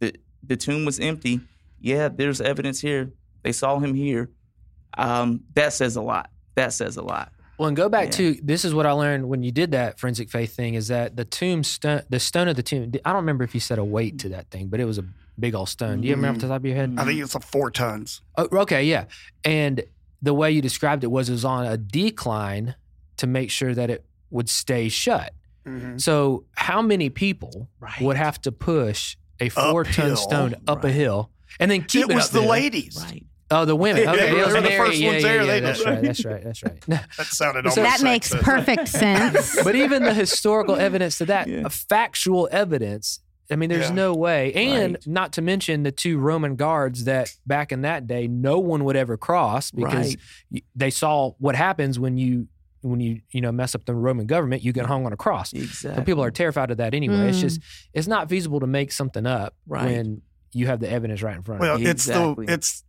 the the tomb was empty. Yeah, there's evidence here. They saw him here. Um, that says a lot. That says a lot. Well, and go back Yeah. to this is what I learned when you did that forensic faith thing is that the tomb stone, the stone of the tomb. I don't remember if you said a weight to that thing, but it was a big old stone. Do you remember off the top of your head? I think it's a four tons. Oh, okay, yeah. And the way you described it was it was on a decline to make sure that it would stay shut. Mhm. So, how many people Right. would have to push a four ton stone up a hill and then keep It it, was up the hill? ladies. Right. Oh, the women. Yeah, they those were the Mary- first yeah, ones yeah, there. yeah, They that's right. That's right. That's right. That sounded So That makes sexist. perfect sense. but even the historical evidence to that, Yeah. uh, factual evidence. I mean, there's Yeah. no way. And Right. not to mention the two Roman guards that back in that day, no one would ever cross because Right. they saw what happens when you when you you know mess up the Roman government, you get hung on a cross. Exactly. So people are terrified of that anyway. It's Mm. just it's not feasible to make something up Right. when you have the evidence right in front of Well, you. it's Exactly. the it's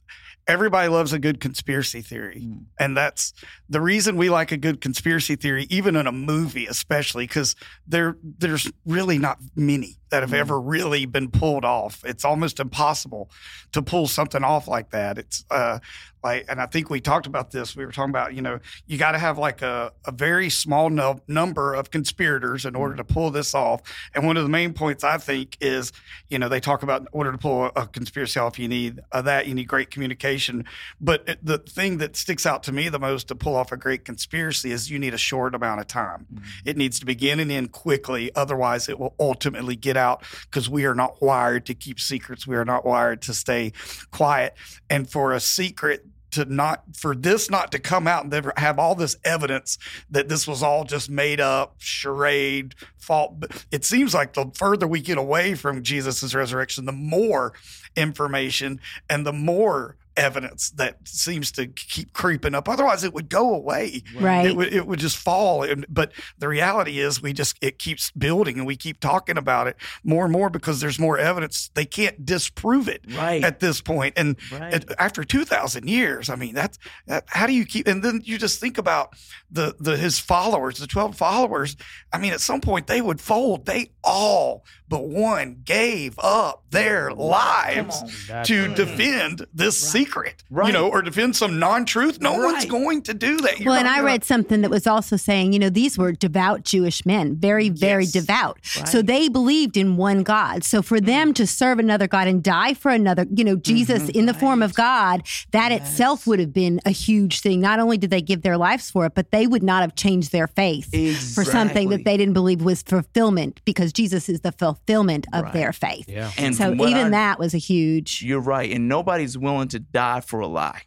everybody loves a good conspiracy theory. Mm. And that's the reason we like a good conspiracy theory, even in a movie, especially because there there's really not many that have Mm. ever really been pulled off. It's almost impossible to pull something off like that. It's uh like, and I think we talked about this. We were talking about, you know, you got to have like a, a very small no, number of conspirators in order to pull this off. And one of the main points I think is, you know, they talk about in order to pull a, a conspiracy off, you need uh, that, you need great communication. But it, the thing that sticks out to me the most to pull off a great conspiracy is you need a short amount of time. It needs to begin and end quickly. Otherwise, it will ultimately get out because we are not wired to keep secrets. We are not wired to stay quiet. And for a secret to not, for this not to come out and have all this evidence that this was all just made up, charade, fault. It seems like the further we get away from Jesus' resurrection, the more information and the more evidence that seems to keep creeping up. Otherwise, it would go away. Right. It would it would just fall. And, but the reality is, we just it keeps building, and we keep talking about it more and more because there's more evidence. They can't disprove it Right. at this point. And Right. at- after two thousand years, I mean, that's that, how do you keep? And then you just think about the the his followers, the twelve followers. I mean, at some point they would fold. They all but one gave up their lives That's to right. defend this secret, Right. you know, or defend some non-truth. No one's going to do that. You're well, and I gonna- read something that was also saying, you know, these were devout Jewish men, very, very Yes. devout. So they believed in one God. So for mm. them to serve another God and die for another, you know, Jesus mm-hmm. in the form of God, that itself would have been a huge thing. Not only did they give their lives for it, but they would not have changed their faith for something that they didn't believe was fulfillment because Jesus is the fulfillment of Right. their faith. Yeah. And So even I- that was a huge. You're right. And nobody's willing to die for a lie,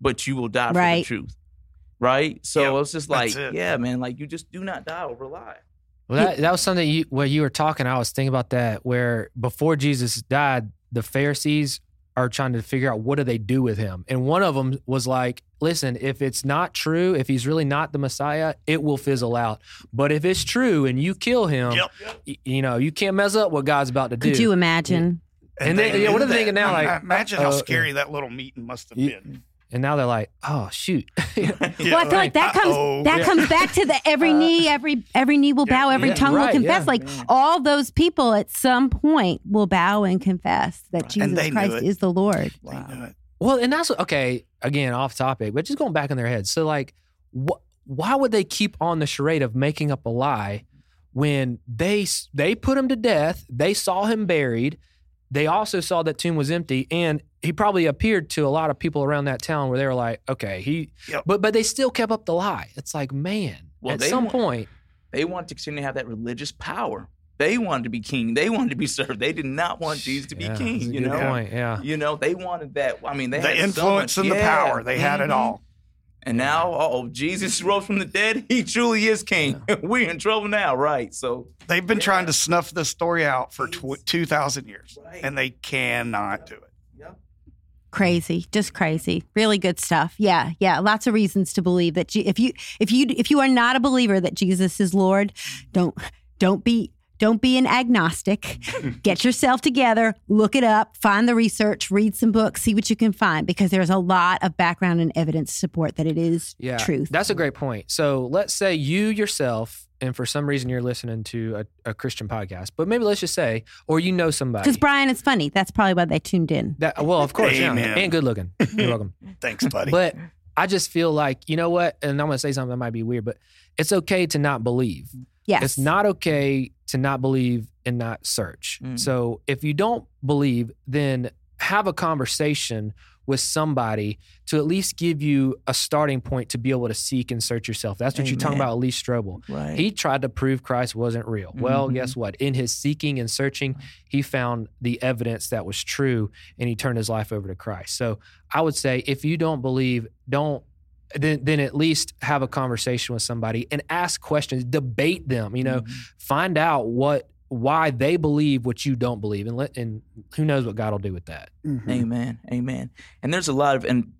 but you will die for the truth. Right? So Yep, it's just like, it. yeah, man, like you just do not die over a lie. Well, that, that was something you, where you were talking. I was thinking about that. Where before Jesus died, the Pharisees are trying to figure out what do they do with him, and one of them was like, listen, if it's not true, if he's really not the Messiah, it will fizzle out. But if it's true and you kill him, Yep. y- you know, you can't mess up what God's about to do. Could you imagine? And then- they yeah, what are they thinking that. now, like, imagine how uh, scary that little meeting must have Yeah. been. and now they're like, oh shoot. Yeah, well, I feel like that comes uh-oh. that comes back to the every knee, every every knee will bow, every yeah, tongue right, will confess. yeah. like all those people at some point will bow and confess that And Jesus Christ is the Lord. They knew it. Well, and that's okay. Again, off topic, but just going back in their heads. So, like, wh- why would they keep on the charade of making up a lie when they they put him to death? They saw him buried. They also saw that tomb was empty, and he probably appeared to a lot of people around that town where they were like, "Okay, he," Yep. but but they still kept up the lie. It's like, man, Well, at some want- point, They want to continue to have that religious power. They wanted to be king. They wanted to be served. They did not want Jesus to be Yeah, king. You know, point. Yeah, you know, they wanted that. I mean, they The had so influence much- and the power. They had it Mhm. all. And now, oh, Jesus rose from the dead. He truly is king. We're in trouble now, right? So They've been trying to snuff this story out for tw- 2,000 years, Right. and they cannot do it. Yep. Crazy, just crazy. Really good stuff. Yeah, yeah. Lots of reasons to believe that Je- if you if you if you are not a believer that Jesus is Lord, don't don't be don't be an agnostic. Get yourself together, look it up, find the research, read some books, see what you can find because there's a lot of background and evidence support that it is yeah, truth. That's a great point. So let's say you yourself, and for some reason you're listening to a, a Christian podcast, but maybe let's just say, or you know somebody. Because Brian is funny. That's probably why they tuned in. That well, of course, yeah, and good looking. You're welcome. Thanks, buddy. But I just feel like you know what, and I'm gonna say something that might be weird, but it's okay to not believe. Yes. It's not okay to not believe and not search. Mm. So if you don't believe, then have a conversation with somebody to at least give you a starting point to be able to seek and search yourself. That's what you're talking about, Lee Strobel. right. He tried to prove Christ wasn't real. Well, Mhm. guess what? In his seeking and searching, he found the evidence that was true and he turned his life over to Christ. So I would say if you don't believe, don't then then at least have a conversation with somebody and ask questions, debate them, you know, find out what why they believe what you don't believe and let and who knows what God will do with that. Mhm. Amen. Amen. And there's a lot of, and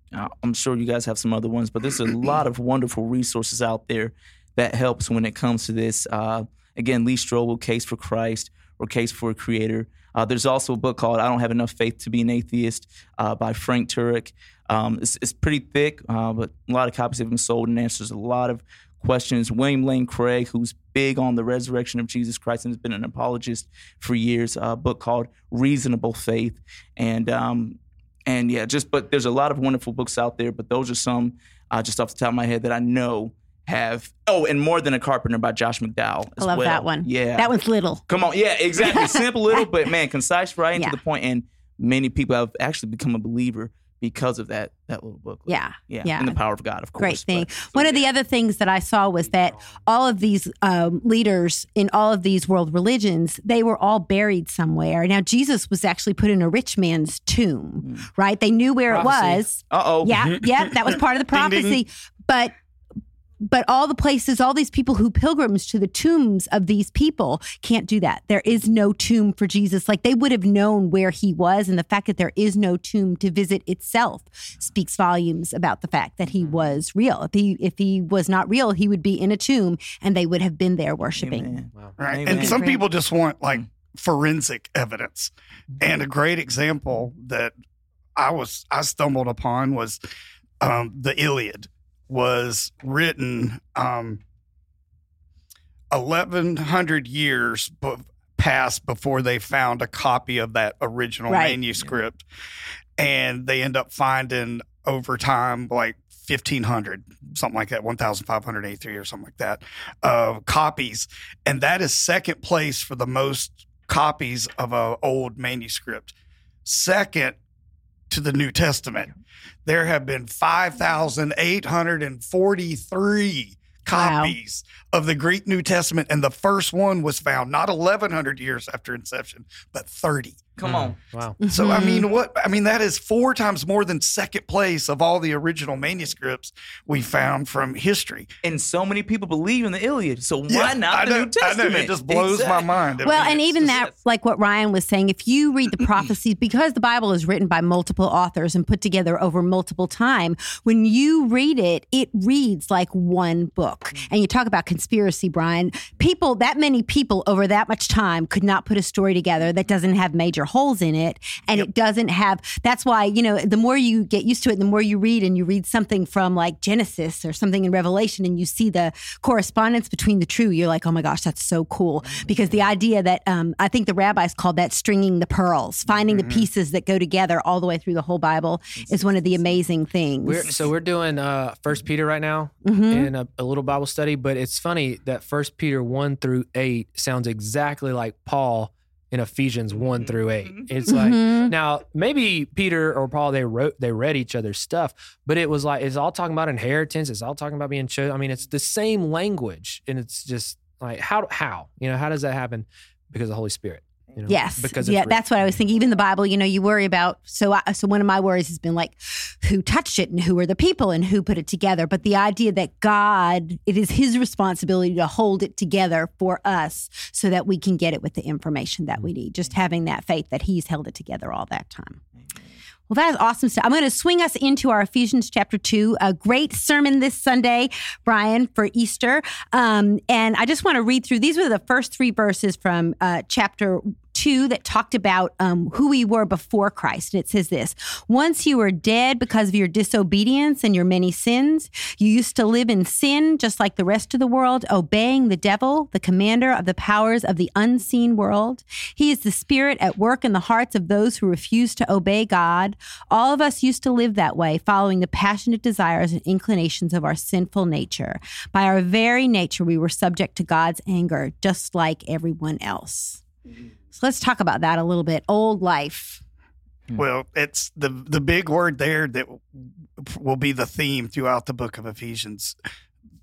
I'm sure you guys have some other ones, but there's a lot of wonderful resources out there that helps when it comes to this. Uh, again, Lee Strobel, Case for Christ or Case for a Creator. Uh, there's also a book called I Don't Have Enough Faith to Be an Atheist uh, by Frank Turek. Um, it's, it's pretty thick, uh, but a lot of copies have been sold and answers a lot of questions. William Lane Craig, who's big on the resurrection of Jesus Christ and has been an apologist for years, a book called Reasonable Faith. And um, and yeah, just but there's a lot of wonderful books out there, but those are some uh, just off the top of my head that I know have. Oh, and More Than a Carpenter by Josh McDowell. I love well. that one. Yeah, That one's little. Come on, yeah, exactly. Simple, little, but man, concise, right and Yeah. to the. And many people have actually become a believer because of that that little book. Yeah. yeah, yeah. and the power of God, of course. Great thing. But- One of the other things that I saw was that all of these um, leaders in all of these world religions, they were all buried somewhere. Now, Jesus was actually put in a rich man's tomb, right? They knew where it was. Uh oh. Yeah, yeah, that was part of the Ding, ding. prophecy. But but all the places, all these people who pilgrims to the tombs of these people can't do that. There is no tomb for Jesus. Like they would have known where he was, and the fact that there is no tomb to visit itself speaks volumes about the fact that he mm-hmm. was real. If he if he was not real, he would be in a tomb, and they would have been there worshiping. Wow. Right. Amen. And some people just want like mm-hmm. forensic evidence. Mm-hmm. And a great example that I was I stumbled upon was um, the Iliad was written um, eleven hundred years be- passed before they found a copy of that original Right. manuscript, and they end up finding over time like. 1500 something like that 1583 or something like that uh, copies and that is second place for the most copies of a old manuscript second to the new testament. There have been 5843 copies of the greek new testament and the first one was found not 1100 years after inception but 30 Come mm. on. Wow. So I mean, mm-hmm. what I mean that is four times more than second place of all the original manuscripts we found from history. And so many people believe in the Iliad. So why Yeah, not I the know, New Testament? I know, it just blows Exactly. my mind. I Well, mean, and even just- that, like what Ryan was saying, if you read the prophecies, because the Bible is written by multiple authors and put together over multiple time, when you read it, it reads like one book. Mm. And you talk about conspiracy, Brian. People, that many people over that much time could not put a story together that doesn't have major holes in it, and it doesn't have. That's why you know the more you get used to it, the more you read, and you read something from like Genesis or something in Revelation, and you see the correspondence between the two. You're like, oh my gosh, that's so cool because the idea that um, I think the rabbis called that stringing the pearls, finding the pieces that go together all the way through the whole Bible, is one of the amazing things. We're, so we're doing uh, First Peter right now Mm-hmm. in a, a little Bible study, but it's funny that First Peter one through eight sounds exactly like Paul in Ephesians one through eight. It's like Mhm. now maybe Peter or Paul they wrote they read each other's stuff, but it was like it's all talking about inheritance. It's all talking about being chosen. I mean, it's the same language, and it's just like how how you know how does that happen because of the Holy Spirit. You know? Yes, because yeah, that's what I was thinking. Even the Bible, you know, you worry about. So, I, so one of my worries has been like, who touched it and who are the people and who put it together. But the idea that God, it is His responsibility to hold it together for us, so that we can get it with the information that we mm-hmm. need. Just having that faith that He's held it together all that time. Well, that is awesome stuff. I'm going to swing us into our Ephesians chapter two. A great sermon this Sunday, Brian, for Easter. Um, and I just want to read through. These were the first three verses from uh, chapter two that talked about um, who we were before Christ. And it says this Once you were dead because of your disobedience and your many sins, you used to live in sin just like the rest of the world, obeying the devil, the commander of the powers of the unseen world. He is the spirit at work in the hearts of those who refuse to obey God. All of us used to live that way, following the passionate desires and inclinations of our sinful nature. By our very nature, we were subject to God's anger, just like everyone else. So let's talk about that a little bit. Old life. Hmm. Well, it's the the big word there that will be the theme throughout the book of Ephesians.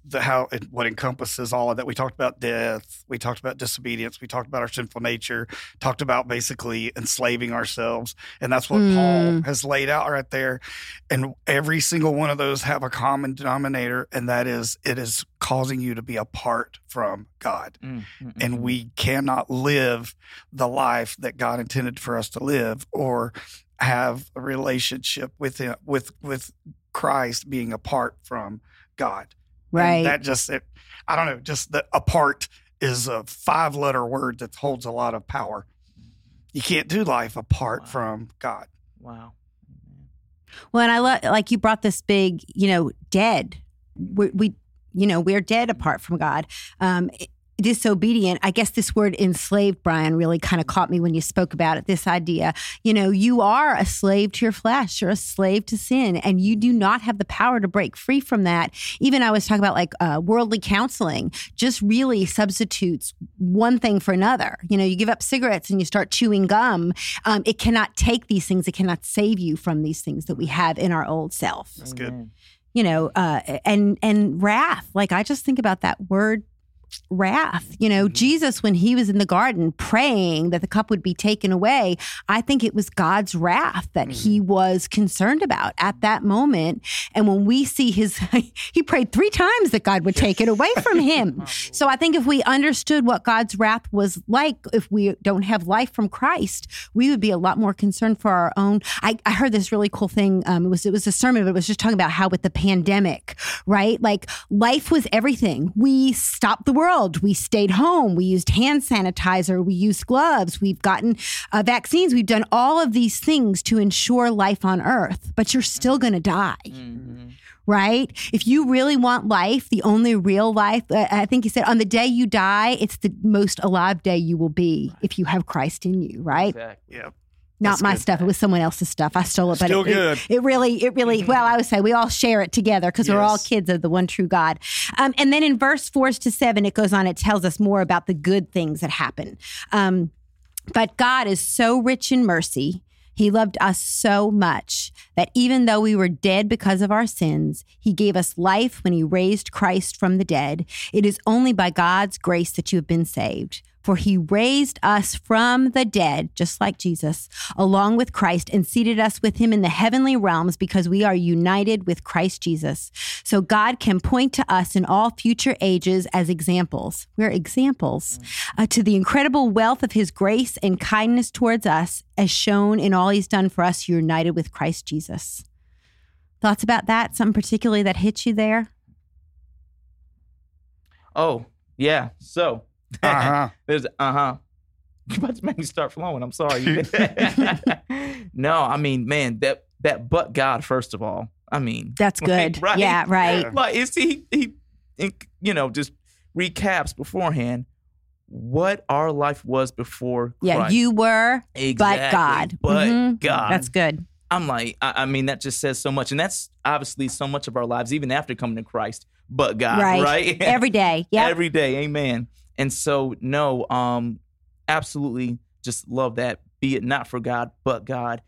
The how it, what encompasses all of that. We talked about death. We talked about disobedience. We talked about our sinful nature. Talked about basically enslaving ourselves, and that's what Paul has laid out right there. And every single one of those have a common denominator, and that is it is causing you to be apart from God Mm, mm, and mm. we cannot live the life that God intended for us to live or have a relationship with him with with Christ being apart from God. And Right. that just it, I don't know, just the apart is a five letter word that holds a lot of power. You can't do life apart Wow. from God. wow. Well, and I love like you brought this big, you know, dead. We, we you know, we're dead apart from God. Um, disobedient. I guess this word enslaved, Brian, really kind of caught me when you spoke about it. This idea, you know, you are a slave to your flesh, you're a slave to sin, and you do not have the power to break free from that. Even I was talking about like uh, worldly counseling, just really substitutes one thing for another. You know, you give up cigarettes and you start chewing gum. Um, it cannot take these things. It cannot save you from these things that we have in our old self. That's good. You know, uh, and and wrath. Like I just think about that word wrath. You know, Jesus, when he was in the garden praying that the cup would be taken away, I think it was God's wrath that he was concerned about at that moment. And when we see his, he prayed three times that God would take it away from him. So I think if we understood what God's wrath was like, if we don't have life from Christ, we would be a lot more concerned for our own. I, I heard this really cool thing. Um, it was it was a sermon, but it was just talking about how with the pandemic, right? Like life was everything. We stopped the world. We stayed home. We used hand sanitizer. We used gloves. We've gotten uh, vaccines. We've done all of these things to ensure life on Earth. But you're still going to die Mhm. right? If you really want life, the only real life, uh, I think he said, on the day you die, it's the most alive day you will be if you have Christ in you, right? Exactly. Yeah. Not That's my good. stuff. It was someone else's stuff. I stole it, but Still it, it- good. It, really, it really. Well, I would say we all share it together because we're all kids of the one true God. Um, and then in verse four to seven, it goes on. It tells us more about the good things that happen. Um, but God is so rich in mercy. He loved us so much that even though we were dead because of our sins, He gave us life when He raised Christ from the dead. It is only by God's grace that you have been saved. For he raised us from the dead, just like Jesus, along with Christ, and seated us with him in the heavenly realms because we are united with Christ Jesus. So God can point to us in all future ages as examples. We're examples uh, to the incredible wealth of his grace and kindness towards us, as shown in all he's done for us, united with Christ Jesus. Thoughts about that? Something particularly that hit you there? Oh, yeah. So Uh-huh. there's uh huh. You're about to make me start flowing. I'm sorry. no, I mean, man, that that but God, first of all. I mean, That's like, good. right? Yeah, right. Yeah. Like it's he he, you know, just recaps beforehand what our life was before. Yeah, Christ. you were, exactly, but God. but Mhm. God. That's good. I'm like, I, I mean, that just says so much, and that's obviously so much of our lives, even after coming to Christ. But God, Right. right? Every day. Yeah. every day amen and so no um absolutely just love that be it not for god but god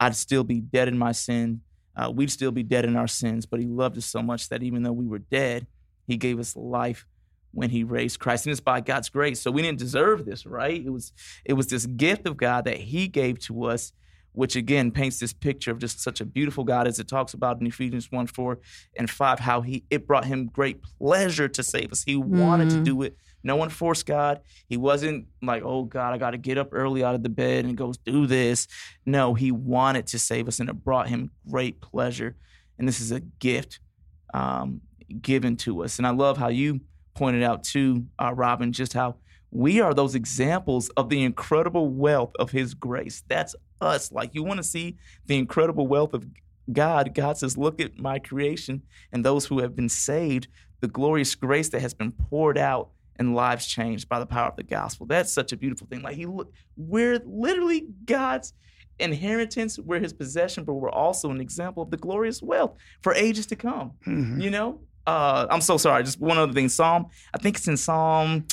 i'd still be dead in my sin uh, we'd still be dead in our sins but he loved us so much that even though we were dead he gave us life when he raised christ and it's by god's grace so we didn't deserve this right it was it was this gift of god that he gave to us which again paints this picture of just such a beautiful God as it talks about in Ephesians 1 4 and 5, how he it brought him great pleasure to save us. He wanted to Mm. do it. No one forced God. He wasn't like, oh God, I got to get up early out of the bed and go do this. No, he wanted to save us and it brought him great pleasure. And this is a gift um, given to us. And I love how you pointed out too, uh, Robin, just how we are those examples of the incredible wealth of his grace. That's us. Like you want to see the incredible wealth of God. God says, Look at my creation and those who have been saved, the glorious grace that has been poured out and lives changed by the power of the gospel. That's such a beautiful thing. Like he we're literally God's inheritance, we're his possession, but we're also an example of the glorious wealth for ages to come. Mhm. You know? Uh, I'm so sorry. Just one other thing. Psalm, I think it's in Psalm,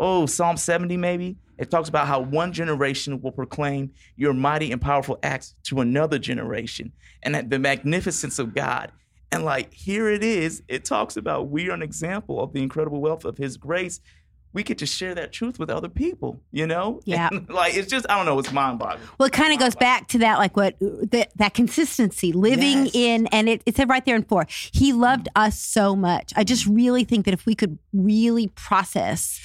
oh, Psalm 70 maybe. It talks about how one generation will proclaim your mighty and powerful acts to another generation and that the magnificence of God. And like here it is, it talks about we are an example of the incredible wealth of his grace. We get to share that truth with other people, you know? Yeah. And, like it's just, I don't know, it's mind boggling. Well, it kind of goes back to that, like what that, that consistency, living Yes. in, and it, it said right there in four, he loved mm. us so much. I just really think that if we could really process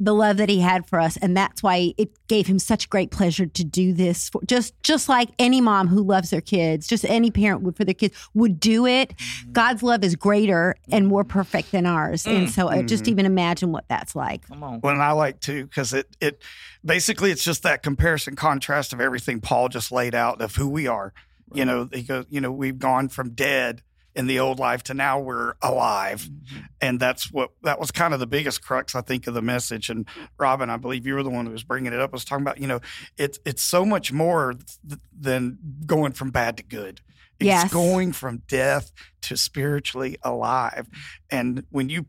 the love that he had for us, and that's why it gave him such great pleasure to do this. For, just just like any mom who loves their kids, just any parent would for their kids would do it. Mm-hmm. God's love is greater and more perfect than ours, and mm. so uh, just mm-hmm. even imagine what that's like. Come on. Well, and I like to because it it basically it's just that comparison contrast of everything Paul just laid out of who we are. You know, he goes, you know, we've gone from dead in the old life to now we're alive, mm-hmm. and that's what that was kind of the biggest crux I think of the message. And Robin, I believe you were the one who was bringing it up. Was talking about you know, it's it's so much more th- than going from bad to good. It's Yes. going from death to spiritually alive, and when you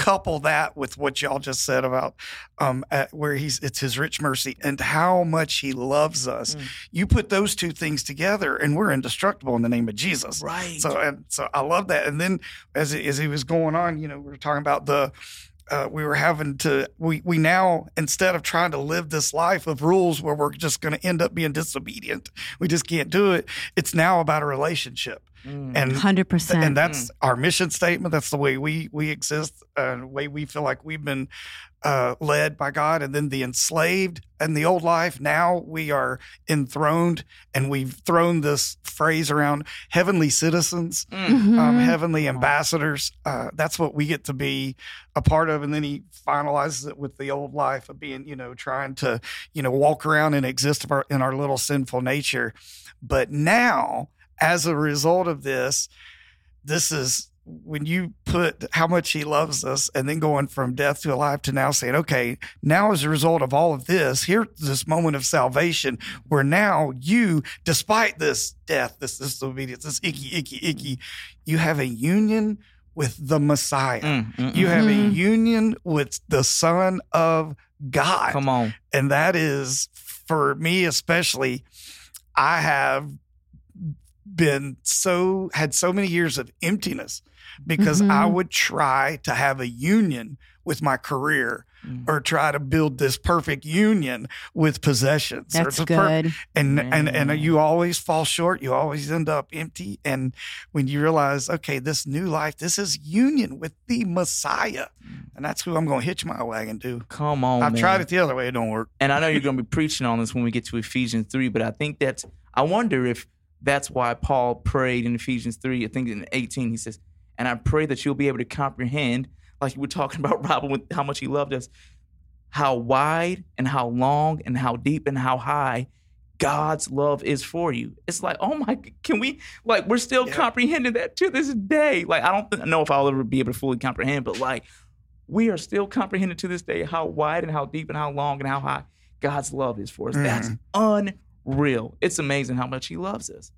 couple that with what y'all just said about um, at where he's it's his rich mercy and how much he loves us. Mm. You put those two things together, and we're indestructible in the name of Jesus. Right. So and so I love that. And then as as he was going on, you know, we were talking about the. Uh, we were having to we we now instead of trying to live this life of rules where we're just going to end up being disobedient we just can't do it it's now about a relationship. And Hundred percent. and that's our mission statement. That's the way we we exist, uh, the way we feel like we've been uh, led by God. And then the enslaved and the old life. Now we are enthroned, and we've thrown this phrase around: heavenly citizens, Mm. Mm-hmm. um, heavenly ambassadors. Uh, that's what we get to be a part of. And then he finalizes it with the old life of being, you know, trying to, you know, walk around and exist of our, in our little sinful nature. But now, as a result of this, this is when you put how much he loves us and then going from death to alive to now saying, okay, now as a result of all of this, here's this moment of salvation where now you, despite this death, this disobedience, this icky, icky, icky, you have a union with the Messiah. Mm, mm, You mm. have a Mhm. union with the Son of God. Come on. And that is, for me especially, I have been so, had so many years of emptiness because I Mhm. would try to have a union with my career Mm. or try to build this perfect union with possessions. That's the per- good. and and and you always fall short. You always end up empty. And when you realize, okay, this new life, this is union with the Messiah, and that's who I'm going to hitch my wagon to. Come on, I've man. tried it the other way; it don't work. and I know you're going to be preaching on this when we get to Ephesians 3, but I think that's, I wonder if that's why Paul prayed in Ephesians 3, I think in 18, he says, and I pray that you'll be able to comprehend, like you were talking about Robin, with how much he loved us, how wide and how long and how deep and how high God's love is for you. It's like, oh my, can we, like, we're still Yeah. comprehending that to this day. Like, I don't know if I'll ever be able to fully comprehend, but like, we are still comprehending to this day how wide and how deep and how long and how high God's love is for us. That's mm. Unreal. It's amazing how much He loves us.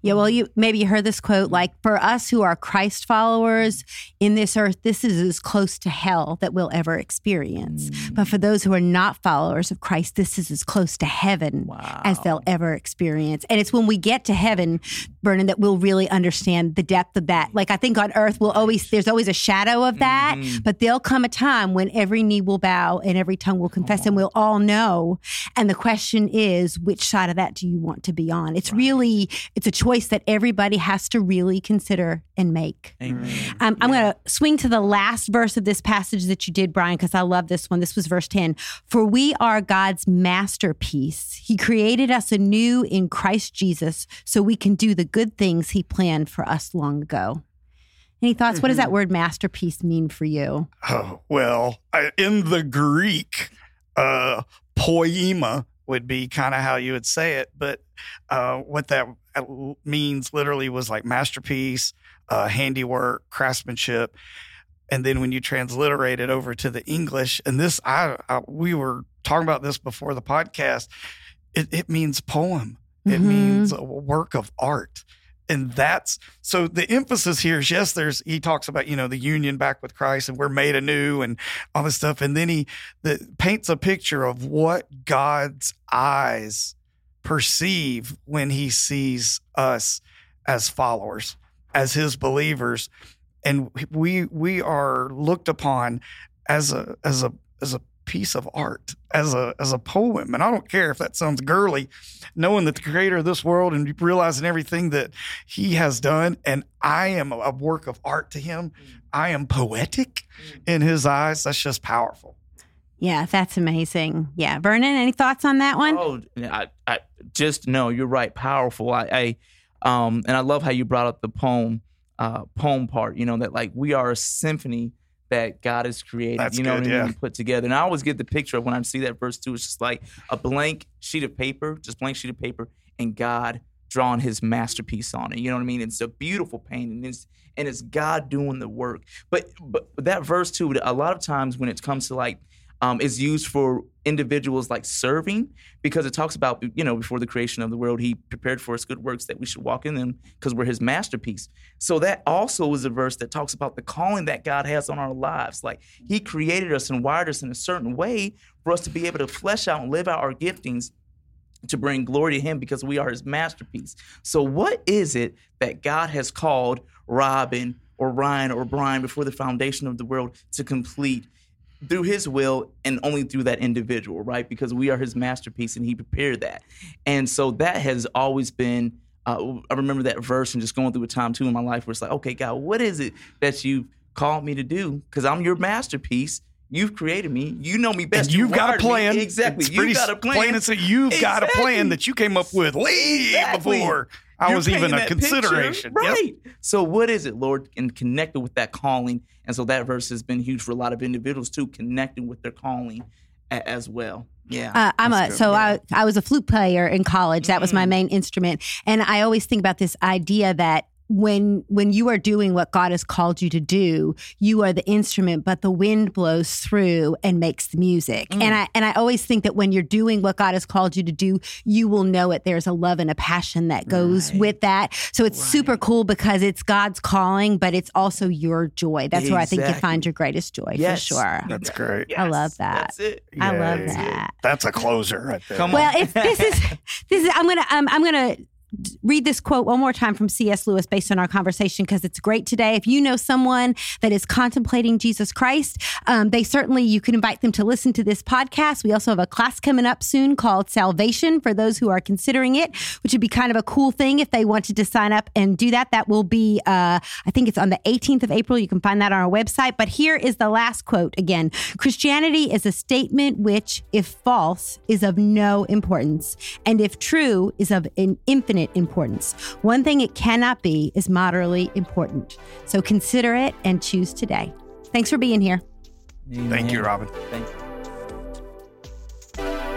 Yeah, well, you maybe you heard this quote like for us who are Christ followers in this earth, this is as close to hell that we'll ever experience. But for those who are not followers of Christ, this is as close to heaven Wow. as they'll ever experience. And it's when we get to heaven, Vernon, that we'll really understand the depth of that. Like I think on earth we'll always there's always a shadow of that, Mhm. but there'll come a time when every knee will bow and every tongue will confess and we'll all know. And the question is, which side of that do you want to be on? It's really it's a choice that everybody has to really consider and make. Amen. Um, I'm going to swing to the last verse of this passage that you did, Brian, because I love this one. This was verse 10. For we are God's masterpiece. He created us anew in Christ Jesus so we can do the good things He planned for us long ago. Any thoughts? What does that word masterpiece mean for you? Oh, well, I, in the Greek, uh, poema would be kind of how you would say it, but uh, what that means literally was like masterpiece, uh, handiwork, craftsmanship. And then when you transliterate it over to the English, and this, I, I we were talking about this before the podcast, it, it means poem. It Mhm. means a work of art. And that's so the emphasis here is yes, there's he talks about, you know, the union back with Christ and we're made anew and all this stuff. And then he the, paints a picture of what God's eyes perceive when he sees us as followers, as his believers. And we we are looked upon as a as a as a piece of art, as a as a poem. And I don't care if that sounds girly, knowing that the creator of this world and realizing everything that he has done, and I am a work of art to him. I am poetic in his eyes. That's just powerful. Yeah, that's amazing. Yeah. Vernon, any thoughts on that one? Oh, I, I just no, you're right. Powerful. I, I, um, and I love how you brought up the poem, uh, poem part. You know that like we are a symphony that God has created. That's you know good, what I mean? yeah. Put together. And I always get the picture of when I see that verse too. It's just like a blank sheet of paper, just blank sheet of paper, and God drawing His masterpiece on it. You know what I mean? It's a beautiful painting. And it's and it's God doing the work. But but that verse too. A lot of times when it comes to like um, is used for individuals like serving because it talks about you know before the creation of the world he prepared for us good works that we should walk in them because we're his masterpiece. So that also is a verse that talks about the calling that god has on our lives. Like he created us and wired us in a certain way for us to be able to flesh out and live out our giftings to bring glory to him because we are his masterpiece. So what is it that god has called robin or ryan or brian before the foundation of the world to complete through his will and only through that individual, right? Because we are his masterpiece and he prepared that. And so that has always been, uh, I remember that verse and just going through a time too in my life where it's like, okay, God, what is it that you've called me to do? Because I'm your masterpiece. You've created me. You know me best. And you've got a wired me. plan. Exactly. You've got a plan. plain and simple. You've got a plan that you came up with way Exactly. before I was even a that picture, consideration. Yep. right? So, what is it, Lord? And connected with that calling, and so that verse has been huge for a lot of individuals too, connecting with their calling a- as well. Yeah, Uh, I'm a That's good. so I I was a flute player in college. That was my Mm. main instrument, and I always think about this idea that when when you are doing what God has called you to do, you are the instrument, but the wind blows through and makes the music. Mm. And I and I always think that when you're doing what God has called you to do, you will know it. There's a love and a passion that goes Right. with that. So it's super cool because it's God's calling, but it's also your joy. That's where I think you find your greatest joy Yes. for sure. That's great. I love that. That's it. I love that. That's a closer right there. Come Well, on. it's this is this is I'm gonna um, I'm gonna read this quote one more time from C.S. Lewis based on our conversation because it's great today. If you know someone that is contemplating Jesus Christ, um, they certainly, you can invite them to listen to this podcast. We also have a class coming up soon called Salvation for those who are considering it, which would be kind of a cool thing if they wanted to sign up and do that. That will be, uh, I think it's on the 18th of April. You can find that on our website. But here is the last quote again Christianity is a statement which, if false, is of no importance, and if true, is of an infinite importance. One thing it cannot be is moderately important. So consider it and choose today. Thanks for being here. Thank you, Robin. Thank you.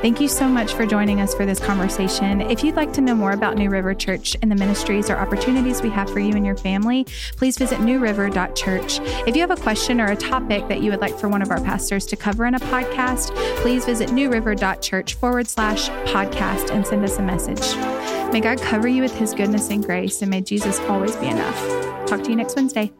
Thank you so much for joining us for this conversation. If you'd like to know more about New River Church and the ministries or opportunities we have for you and your family, please visit newriver.church. If you have a question or a topic that you would like for one of our pastors to cover in a podcast, please visit newriver.church forward slash podcast and send us a message. May God cover you with his goodness and grace, and may Jesus always be enough. Talk to you next Wednesday.